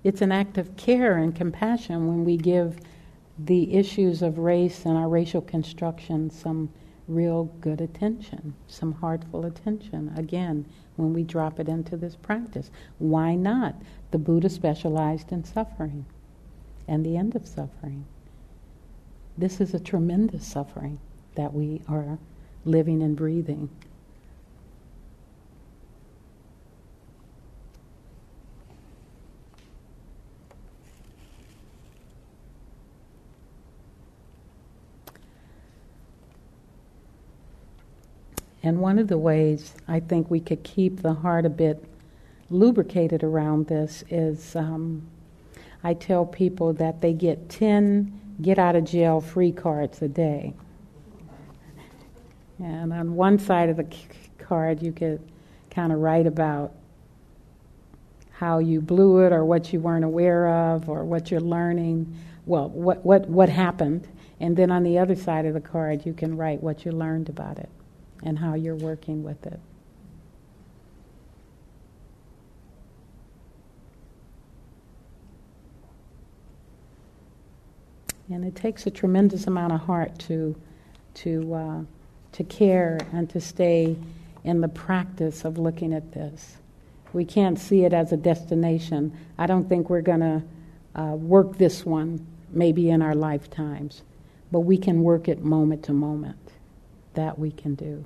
It's an act of care and compassion when we give the issues of race and our racial construction some real good attention, some heartful attention. Again, when we drop it into this practice. Why not? The Buddha specialized in suffering and the end of suffering. This is a tremendous suffering that we are living and breathing. And one of the ways I think we could keep the heart a bit lubricated around this is um, I tell people that they get 10 get out of jail free cards a day. And on one side of the card, you could kind of write about how you blew it or what you weren't aware of or what you're learning. Well, what, what, what happened. And then on the other side of the card, you can write what you learned about it and how you're working with it. And it takes a tremendous amount of heart to, to, uh, to care and to stay in the practice of looking at this. We can't see it as a destination. I don't think we're going to uh, work this one maybe in our lifetimes, but we can work it moment to moment. That we can do.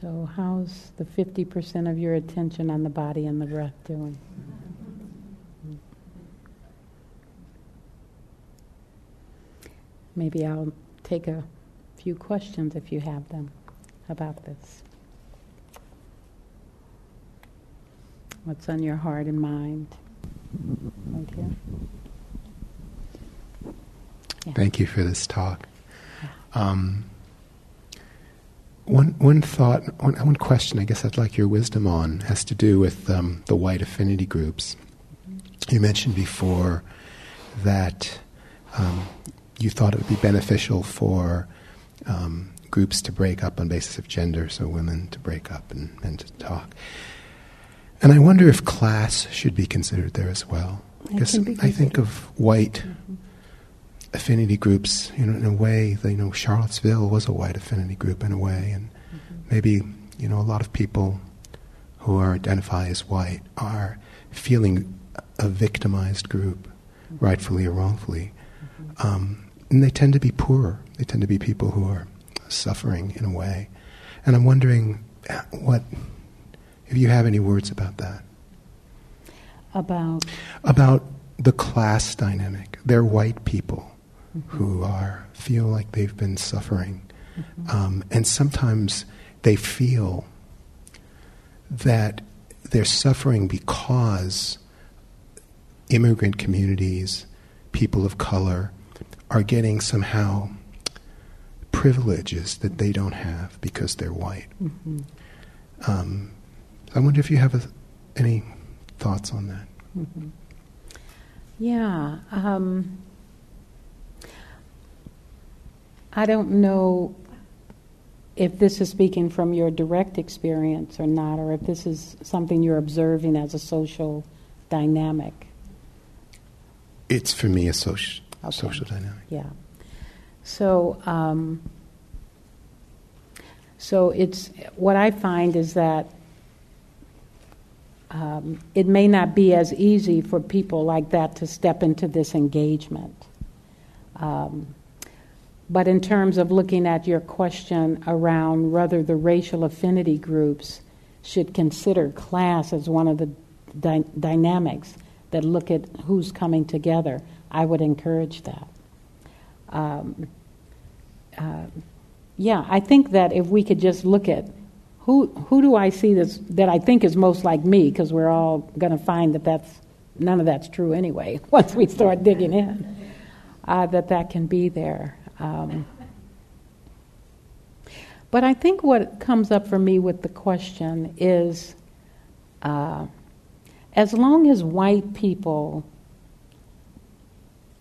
So, how's the 50% of your attention on the body and the breath doing? Maybe I'll take a few questions if you have them about this. What's on your heart and mind? Right here. Yeah. Thank you for this talk. Um, one, one thought, one, one question I guess I'd like your wisdom on has to do with um, the white affinity groups. You mentioned before that um, you thought it would be beneficial for um, groups to break up on basis of gender, so women to break up and men to talk. And I wonder if class should be considered there as well. Because I think of white mm-hmm affinity groups, you know, in a way, you know, Charlottesville was a white affinity group in a way, and mm-hmm. maybe, you know, a lot of people who are identify as white are feeling a victimized group, mm-hmm. rightfully or wrongfully. Mm-hmm. Um, and they tend to be poorer. They tend to be people who are suffering in a way. And I'm wondering what, if you have any words about that. About? About the class dynamic. They're white people mm-hmm. who are feel like they've been suffering. Mm-hmm. Um, and sometimes they feel that they're suffering because immigrant communities, people of color, are getting somehow privileges that they don't have because they're white. Mm-hmm. Um, I wonder if you have a, any thoughts on that. Mm-hmm. Yeah. Um, I don't know if this is speaking from your direct experience or not, or if this is something you're observing as a social dynamic. It's for me a social okay. social dynamic. Yeah. So, um, so it's what I find is that um, it may not be as easy for people like that to step into this engagement. Um, but in terms of looking at your question around whether the racial affinity groups should consider class as one of the dy- dynamics that look at who's coming together, I would encourage that. Um, uh, yeah, I think that if we could just look at who who do I see that's, that I think is most like me, because we're all going to find that that's none of that's true anyway. Once we start digging in, uh, that that can be there. Um, but I think what comes up for me with the question is uh, as long as white people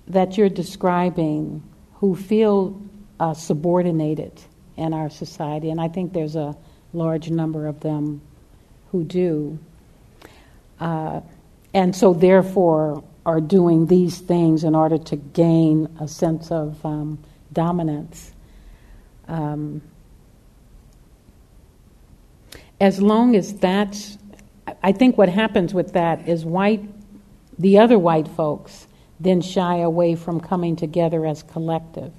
that you're describing who feel uh, subordinated in our society, and I think there's a large number of them who do, uh, and so therefore are doing these things in order to gain a sense of um, dominance. Um, as long as that's, I think what happens with that is white, the other white folks then shy away from coming together as collective.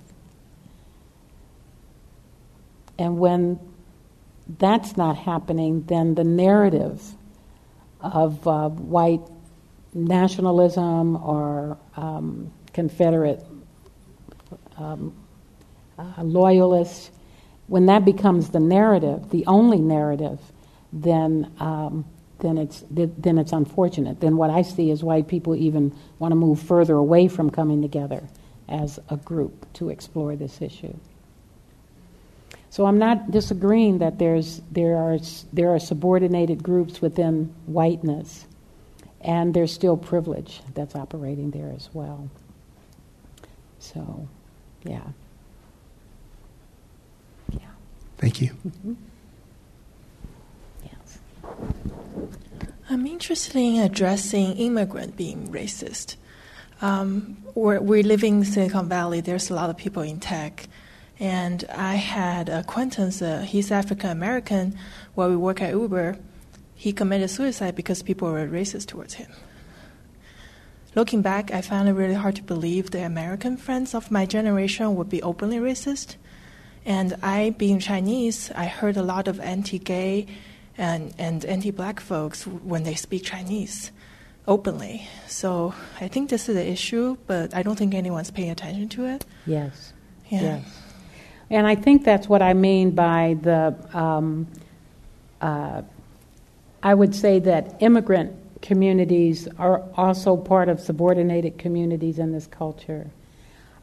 And when that's not happening, then the narrative of uh, white nationalism or um, Confederate um, uh, loyalists, when that becomes the narrative, the only narrative, then um, then it's then it's unfortunate. Then what I see is white people even want to move further away from coming together as a group to explore this issue. So I'm not disagreeing that there's there are there are subordinated groups within whiteness, and there's still privilege that's operating there as well. So, yeah. Thank you. Mm-hmm. Yes. I'm interested in addressing immigrant being racist. Um, we're, we're living in Silicon Valley. There's a lot of people in tech. And I had an acquaintance, uh, he's African American, where we work at Uber. He committed suicide because people were racist towards him. Looking back, I found it really hard to believe the American friends of my generation would be openly racist. And I, being Chinese, I heard a lot of anti-gay and, and anti-black folks when they speak Chinese openly. So I think this is the issue, but I don't think anyone's paying attention to it. Yes. Yeah. Yes. And I think that's what I mean by the. Um, uh, I would say that immigrant communities are also part of subordinated communities in this culture.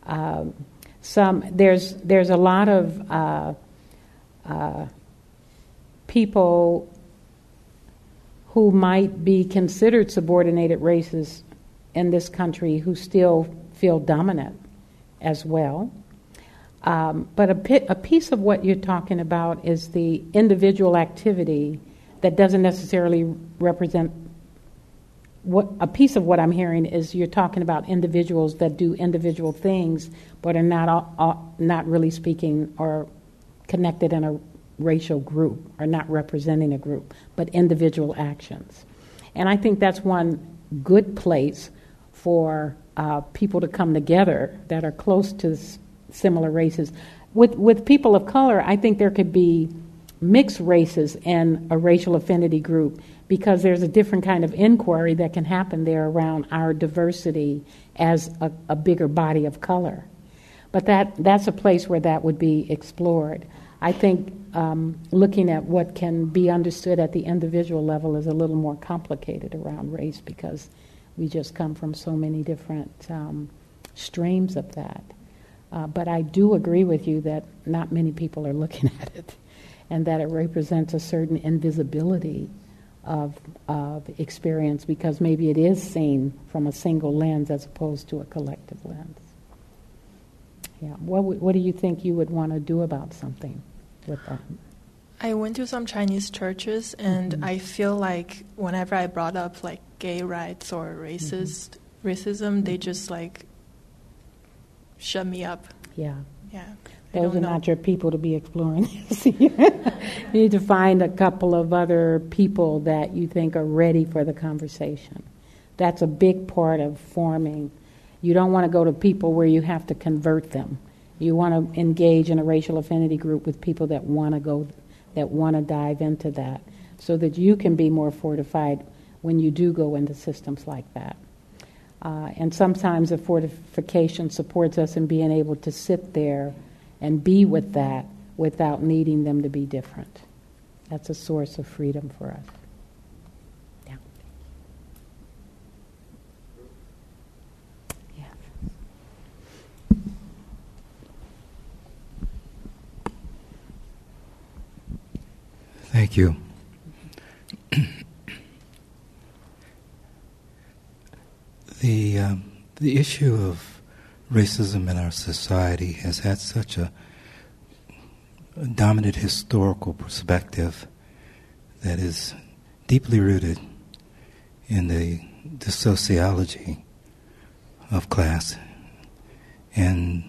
Um, some there's there's a lot of uh, uh, people who might be considered subordinated races in this country who still feel dominant as well. Um, but a, a piece of what you're talking about is the individual activity that doesn't necessarily represent what a piece of what I'm hearing is you're talking about individuals that do individual things, but are not all, all, not really speaking or connected in a racial group, or not representing a group, but individual actions. And I think that's one good place for uh, people to come together that are close to s- similar races. with, with people of color, I think there could be mixed races in a racial affinity group because there's a different kind of inquiry that can happen there around our diversity as a, a bigger body of color. But that, that's a place where that would be explored. I think um, looking at what can be understood at the individual level is a little more complicated around race because we just come from so many different um, streams of that. Uh, but I do agree with you that not many people are looking at it and that it represents a certain invisibility of, of experience because maybe it is seen from a single lens as opposed to a collective lens. Yeah. What, what do you think you would want to do about something with that? I went to some Chinese churches, and mm-hmm. I feel like whenever I brought up like gay rights or racist mm-hmm. racism, they just like shut me up. Yeah. Yeah. Those are know. not your people to be exploring this. you need to find a couple of other people that you think are ready for the conversation. That's a big part of forming. You don't want to go to people where you have to convert them. You want to engage in a racial affinity group with people that want to go, that want to dive into that, so that you can be more fortified when you do go into systems like that. Uh, and sometimes the fortification supports us in being able to sit there and be with that without needing them to be different. That's a source of freedom for us. Yeah. Yeah. Thank you. the um, the issue of racism in our society has had such a, dominant historical perspective that is deeply rooted in the, the sociology of class and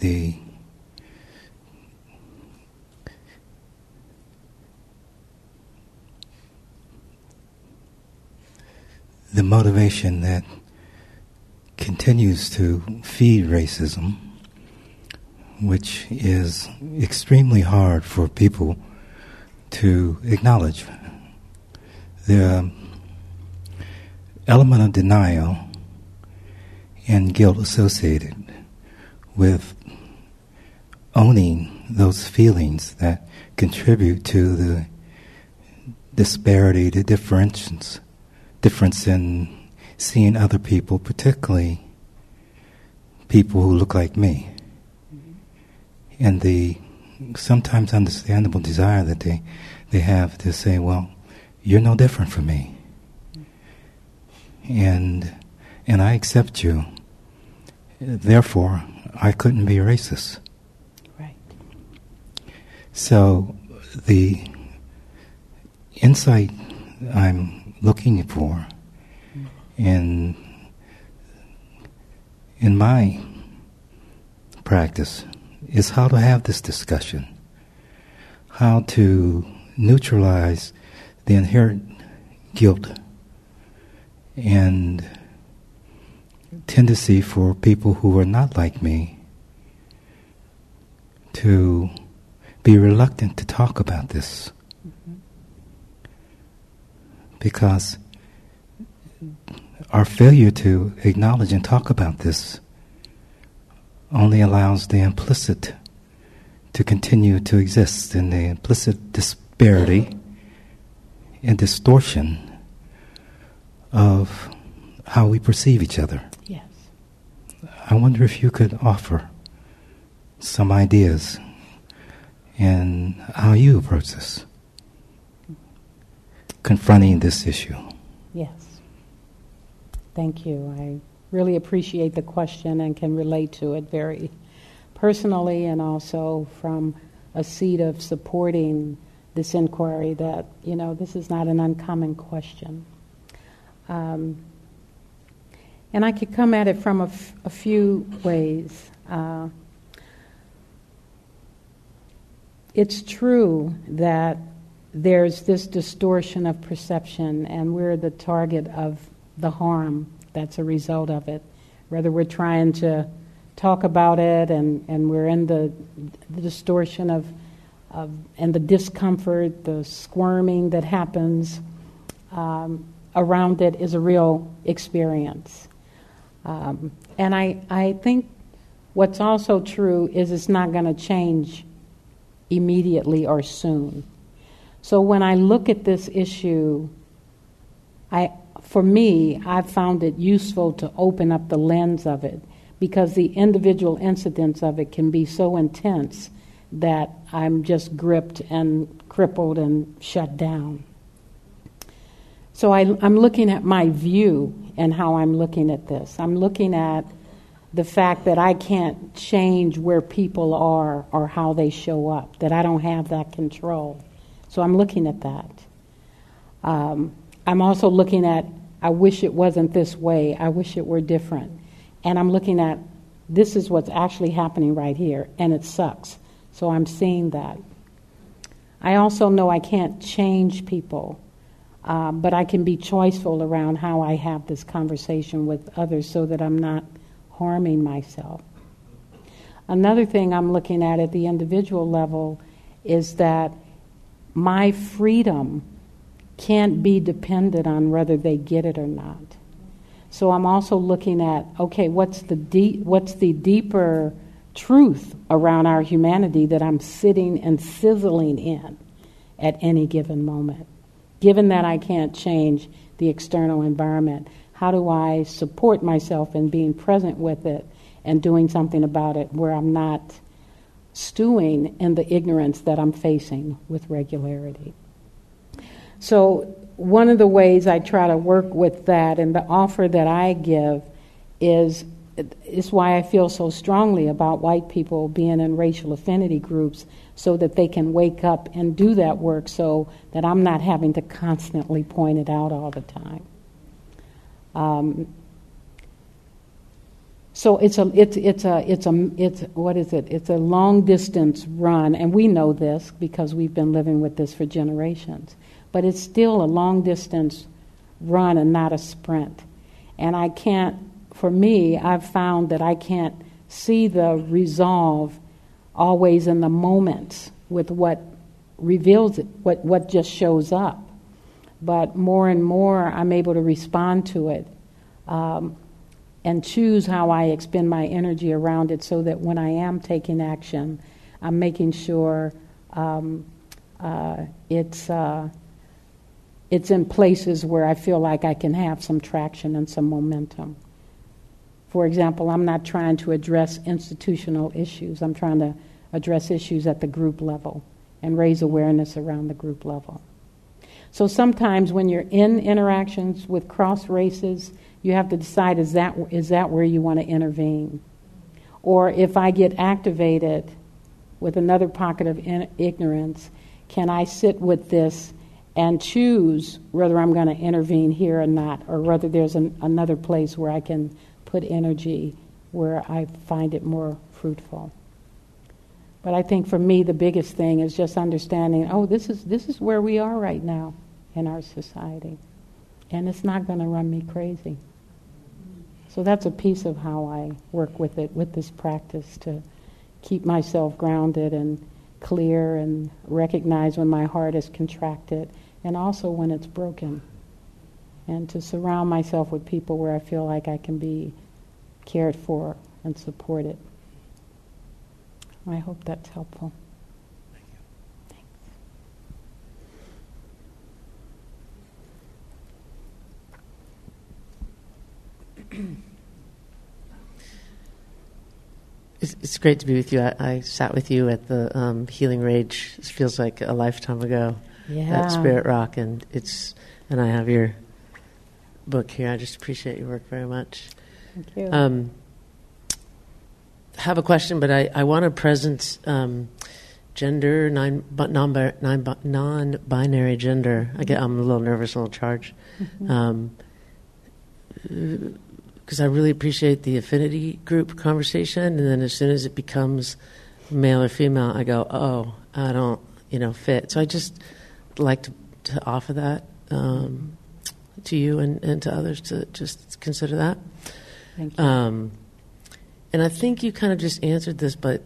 the the motivation that continues to feed racism, which is extremely hard for people to acknowledge. The element of denial and guilt associated with owning those feelings that contribute to the disparity, the difference, difference in seeing other people, particularly people who look like me, mm-hmm. and the sometimes understandable desire that they they have to say, "Well, you're no different from me," and and I accept you. Therefore, I couldn't be racist. Right. So, the insight I'm looking for in in my practice is how to have this discussion, how to neutralize the inherent guilt and tendency for people who are not like me to be reluctant to talk about this. Mm-hmm. Because our failure to acknowledge and talk about this only allows the implicit to continue to exist in the implicit disparity and distortion of how we perceive each other. Yes. I wonder if you could offer some ideas in how you approach this, confronting this issue. Yes. Thank you. I really appreciate the question and can relate to it very personally and also from a seat of supporting this inquiry that, you know, this is not an uncommon question. Um, and I could come at it from a, f- a few ways. Uh, it's true that there's this distortion of perception, and we're the target of the harm that's a result of it. Whether we're trying to talk about it, and, and we're in the, the distortion of, of, and the discomfort, the squirming that happens um, around it is a real experience. Um, and I, I think what's also true is it's not going to change immediately or soon. So when I look at this issue, I, for me, I've found it useful to open up the lens of it because the individual incidents of it can be so intense that I'm just gripped and crippled and shut down. So I, am looking at my view and how I'm looking at this. I'm looking at the fact that I can't change where people are or how they show up, that I don't have that control. So I'm looking at that. Um, I'm also looking at, I wish it wasn't this way, I wish it were different. And I'm looking at, this is what's actually happening right here, and it sucks. So I'm seeing that. I also know I can't change people, uh, but I can be choiceful around how I have this conversation with others so that I'm not harming myself. Another thing I'm looking at at the individual level is that my freedom can't be dependent on whether they get it or not. So I'm also looking at okay, what's the deep, what's the deeper truth around our humanity that I'm sitting and sizzling in at any given moment. Given that I can't change the external environment, how do I support myself in being present with it and doing something about it where I'm not stewing in the ignorance that I'm facing with regularity? So, one of the ways I try to work with that and the offer that I give is is why I feel so strongly about white people being in racial affinity groups so that they can wake up and do that work so that I'm not having to constantly point it out all the time. Um, so it's a it's it's a it's a it's what is it? It's a long distance run, and we know this because we've been living with this for generations. But it's still a long distance run and not a sprint. And I can't, for me, I've found that I can't see the resolve always in the moments with what reveals it, what what just shows up but more and more I'm able to respond to it um, and choose how I expend my energy around it so that when I am taking action, I'm making sure um, uh, it's, uh, it's in places where I feel like I can have some traction and some momentum. For example, I'm not trying to address institutional issues, I'm trying to address issues at the group level and raise awareness around the group level. So sometimes when you're in interactions with cross races, you have to decide is that, is that where you want to intervene? Or if I get activated with another pocket of in- ignorance, can I sit with this and choose whether I'm going to intervene here or not, or whether there's an, another place where I can put energy where I find it more fruitful? But I think for me, the biggest thing is just understanding oh, this is, this is where we are right now in our society. And it's not going to run me crazy. So that's a piece of how I work with it, with this practice, to keep myself grounded and clear and recognize when my heart is contracted and also when it's broken. And to surround myself with people where I feel like I can be cared for and supported. I hope that's helpful. It's, it's, great to be with you. I, I sat with you at the um, Healing Rage. It feels like a lifetime ago yeah. at Spirit Rock, and it's and I have your book here. I just appreciate your work very much. Thank you. Um, have a question, but I, I want to present um, gender, non, non, non-binary gender. I get, I'm a little nervous, a little charged. Mm-hmm. Because I really appreciate the affinity group conversation, and then as soon as it becomes male or female, I go, oh, I don't, you know, fit. So I just like to, to offer that um, to you and, and to others to just consider that. Thank you. Um, and I think you kind of just answered this, but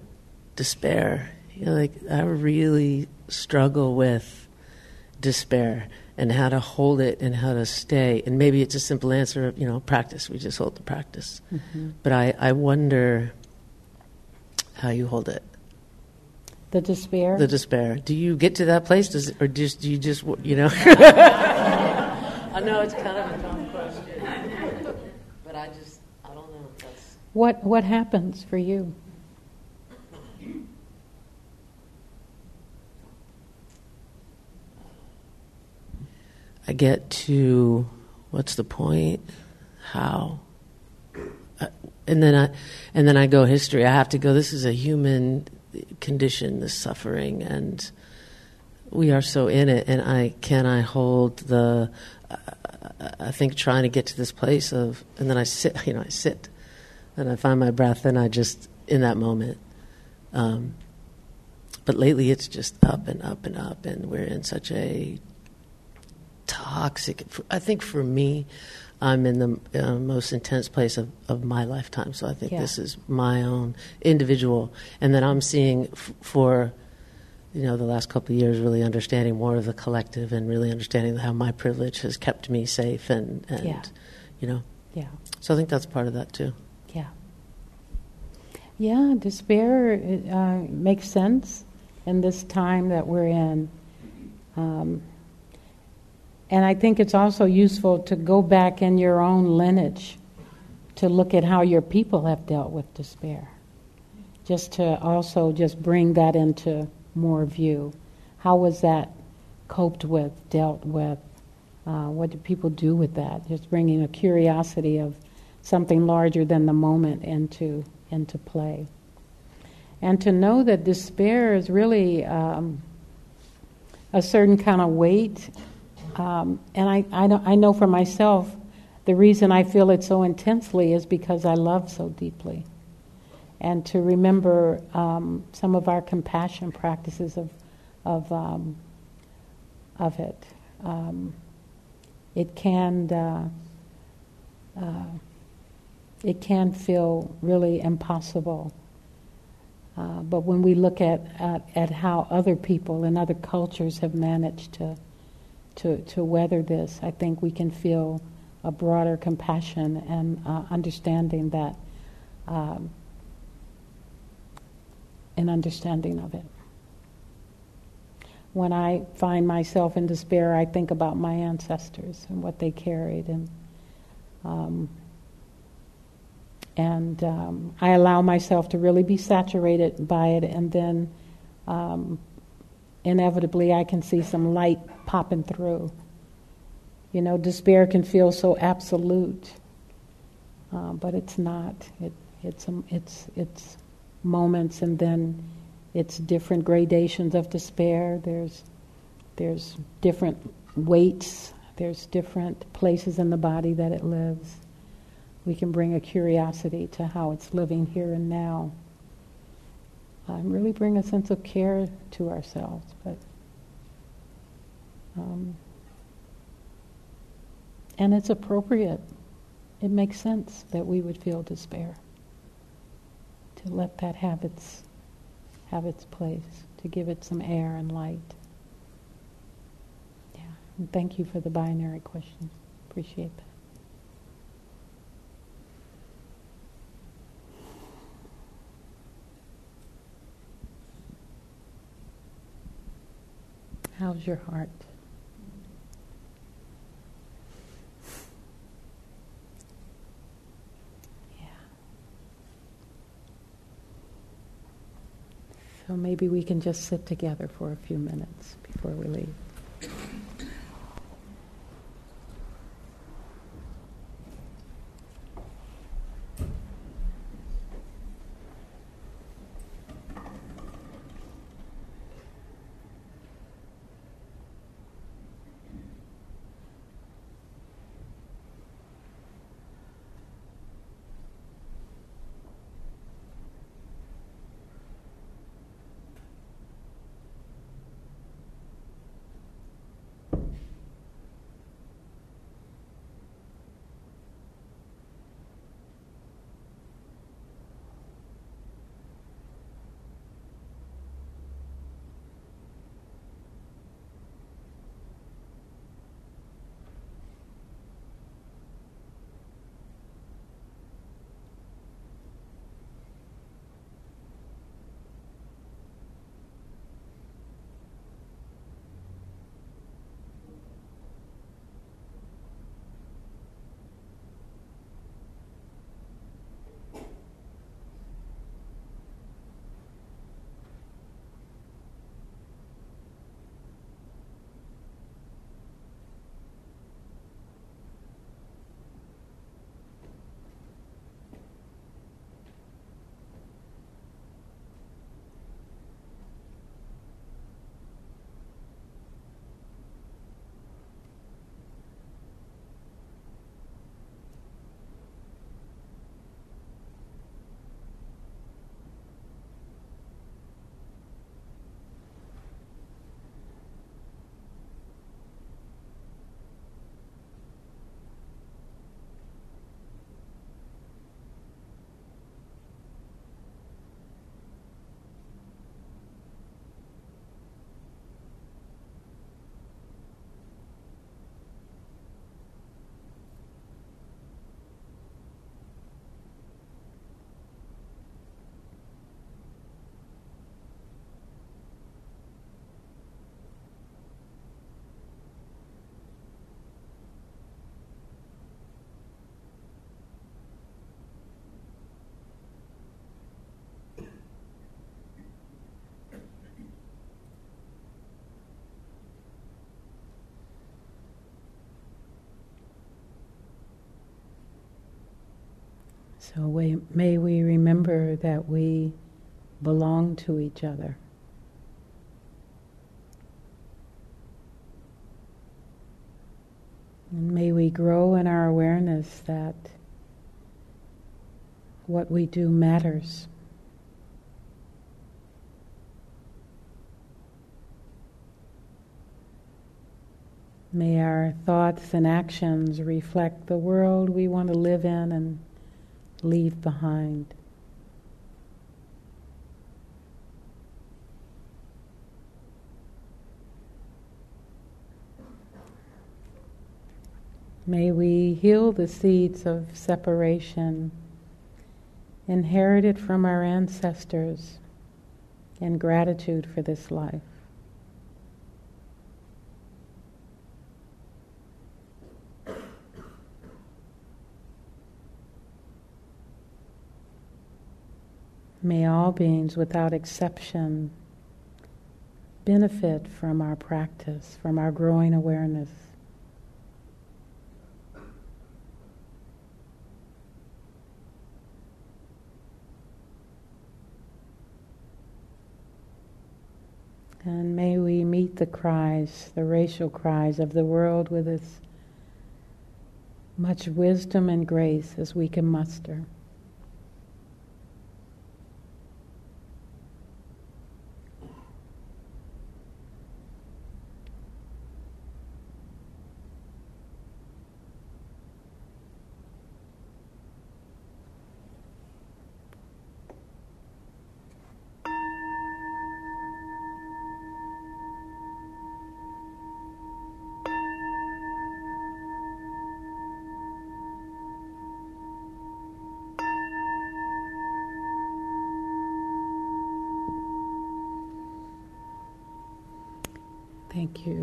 despair. You know, like I really struggle with despair and how to hold it and how to stay. And maybe it's a simple answer of, you know, practice. We just hold the practice. Mm-hmm. But I, I wonder how you hold it. The despair? The despair. Do you get to that place? Does, or just, do you just, you know? I know it's kind of a dumb question. But I just, I don't know. That's... What, what happens for you? I get to what's the point? How? Uh, and then I, and then I go history. I have to go. This is a human condition, this suffering, and we are so in it. And I can I hold the. I think trying to get to this place of, and then I sit. You know, I sit, and I find my breath, and I just in that moment. Um, but lately, it's just up and up and up, and we're in such a toxic. I think for me, I'm in the uh, most intense place of, of my lifetime. So I think yeah. this is my own individual. And then I'm seeing f- for, you know, the last couple of years, really understanding more of the collective and really understanding how my privilege has kept me safe and, and yeah. you know. Yeah. So I think that's part of that too. Yeah. Yeah, despair uh, makes sense in this time that we're in. Um, and I think it's also useful to go back in your own lineage to look at how your people have dealt with despair. Just to also just bring that into more view. How was that coped with, dealt with? Uh, what do people do with that? Just bringing a curiosity of something larger than the moment into into play, and to know that despair is really um, a certain kind of weight um, and I, I, know, I know for myself, the reason I feel it so intensely is because I love so deeply. And to remember um, some of our compassion practices of, of, um, of it. Um, it can uh, uh, it can feel really impossible. Uh, but when we look at, at, at how other people in other cultures have managed to to, to weather this, I think we can feel a broader compassion and uh, understanding that, um, an understanding of it. When I find myself in despair, I think about my ancestors and what they carried, and um, and um, I allow myself to really be saturated by it, and then um, inevitably I can see some light popping through. You know, despair can feel so absolute, uh, but it's not. It, it's, um, it's, it's moments and then it's different gradations of despair. There's, there's different weights, there's different places in the body that it lives. We can bring a curiosity to how it's living here and now um, really bring a sense of care to ourselves. But um, and it's appropriate. It makes sense that we would feel despair. To let that have its have its place, to give it some air and light. Yeah. And thank you for the binary question. Appreciate that. How's your heart? Yeah. So maybe we can just sit together for a few minutes before we leave. So we, may we remember that we belong to each other. And may we grow in our awareness that what we do matters. May our thoughts and actions reflect the world we want to live in and leave behind. May we heal the seeds of separation inherited from our ancestors in gratitude for this life. May all beings, without exception, benefit from our practice, from our growing awareness. And may we meet the cries, the racial cries of the world with as much wisdom and grace as we can muster.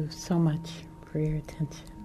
So much for your attention.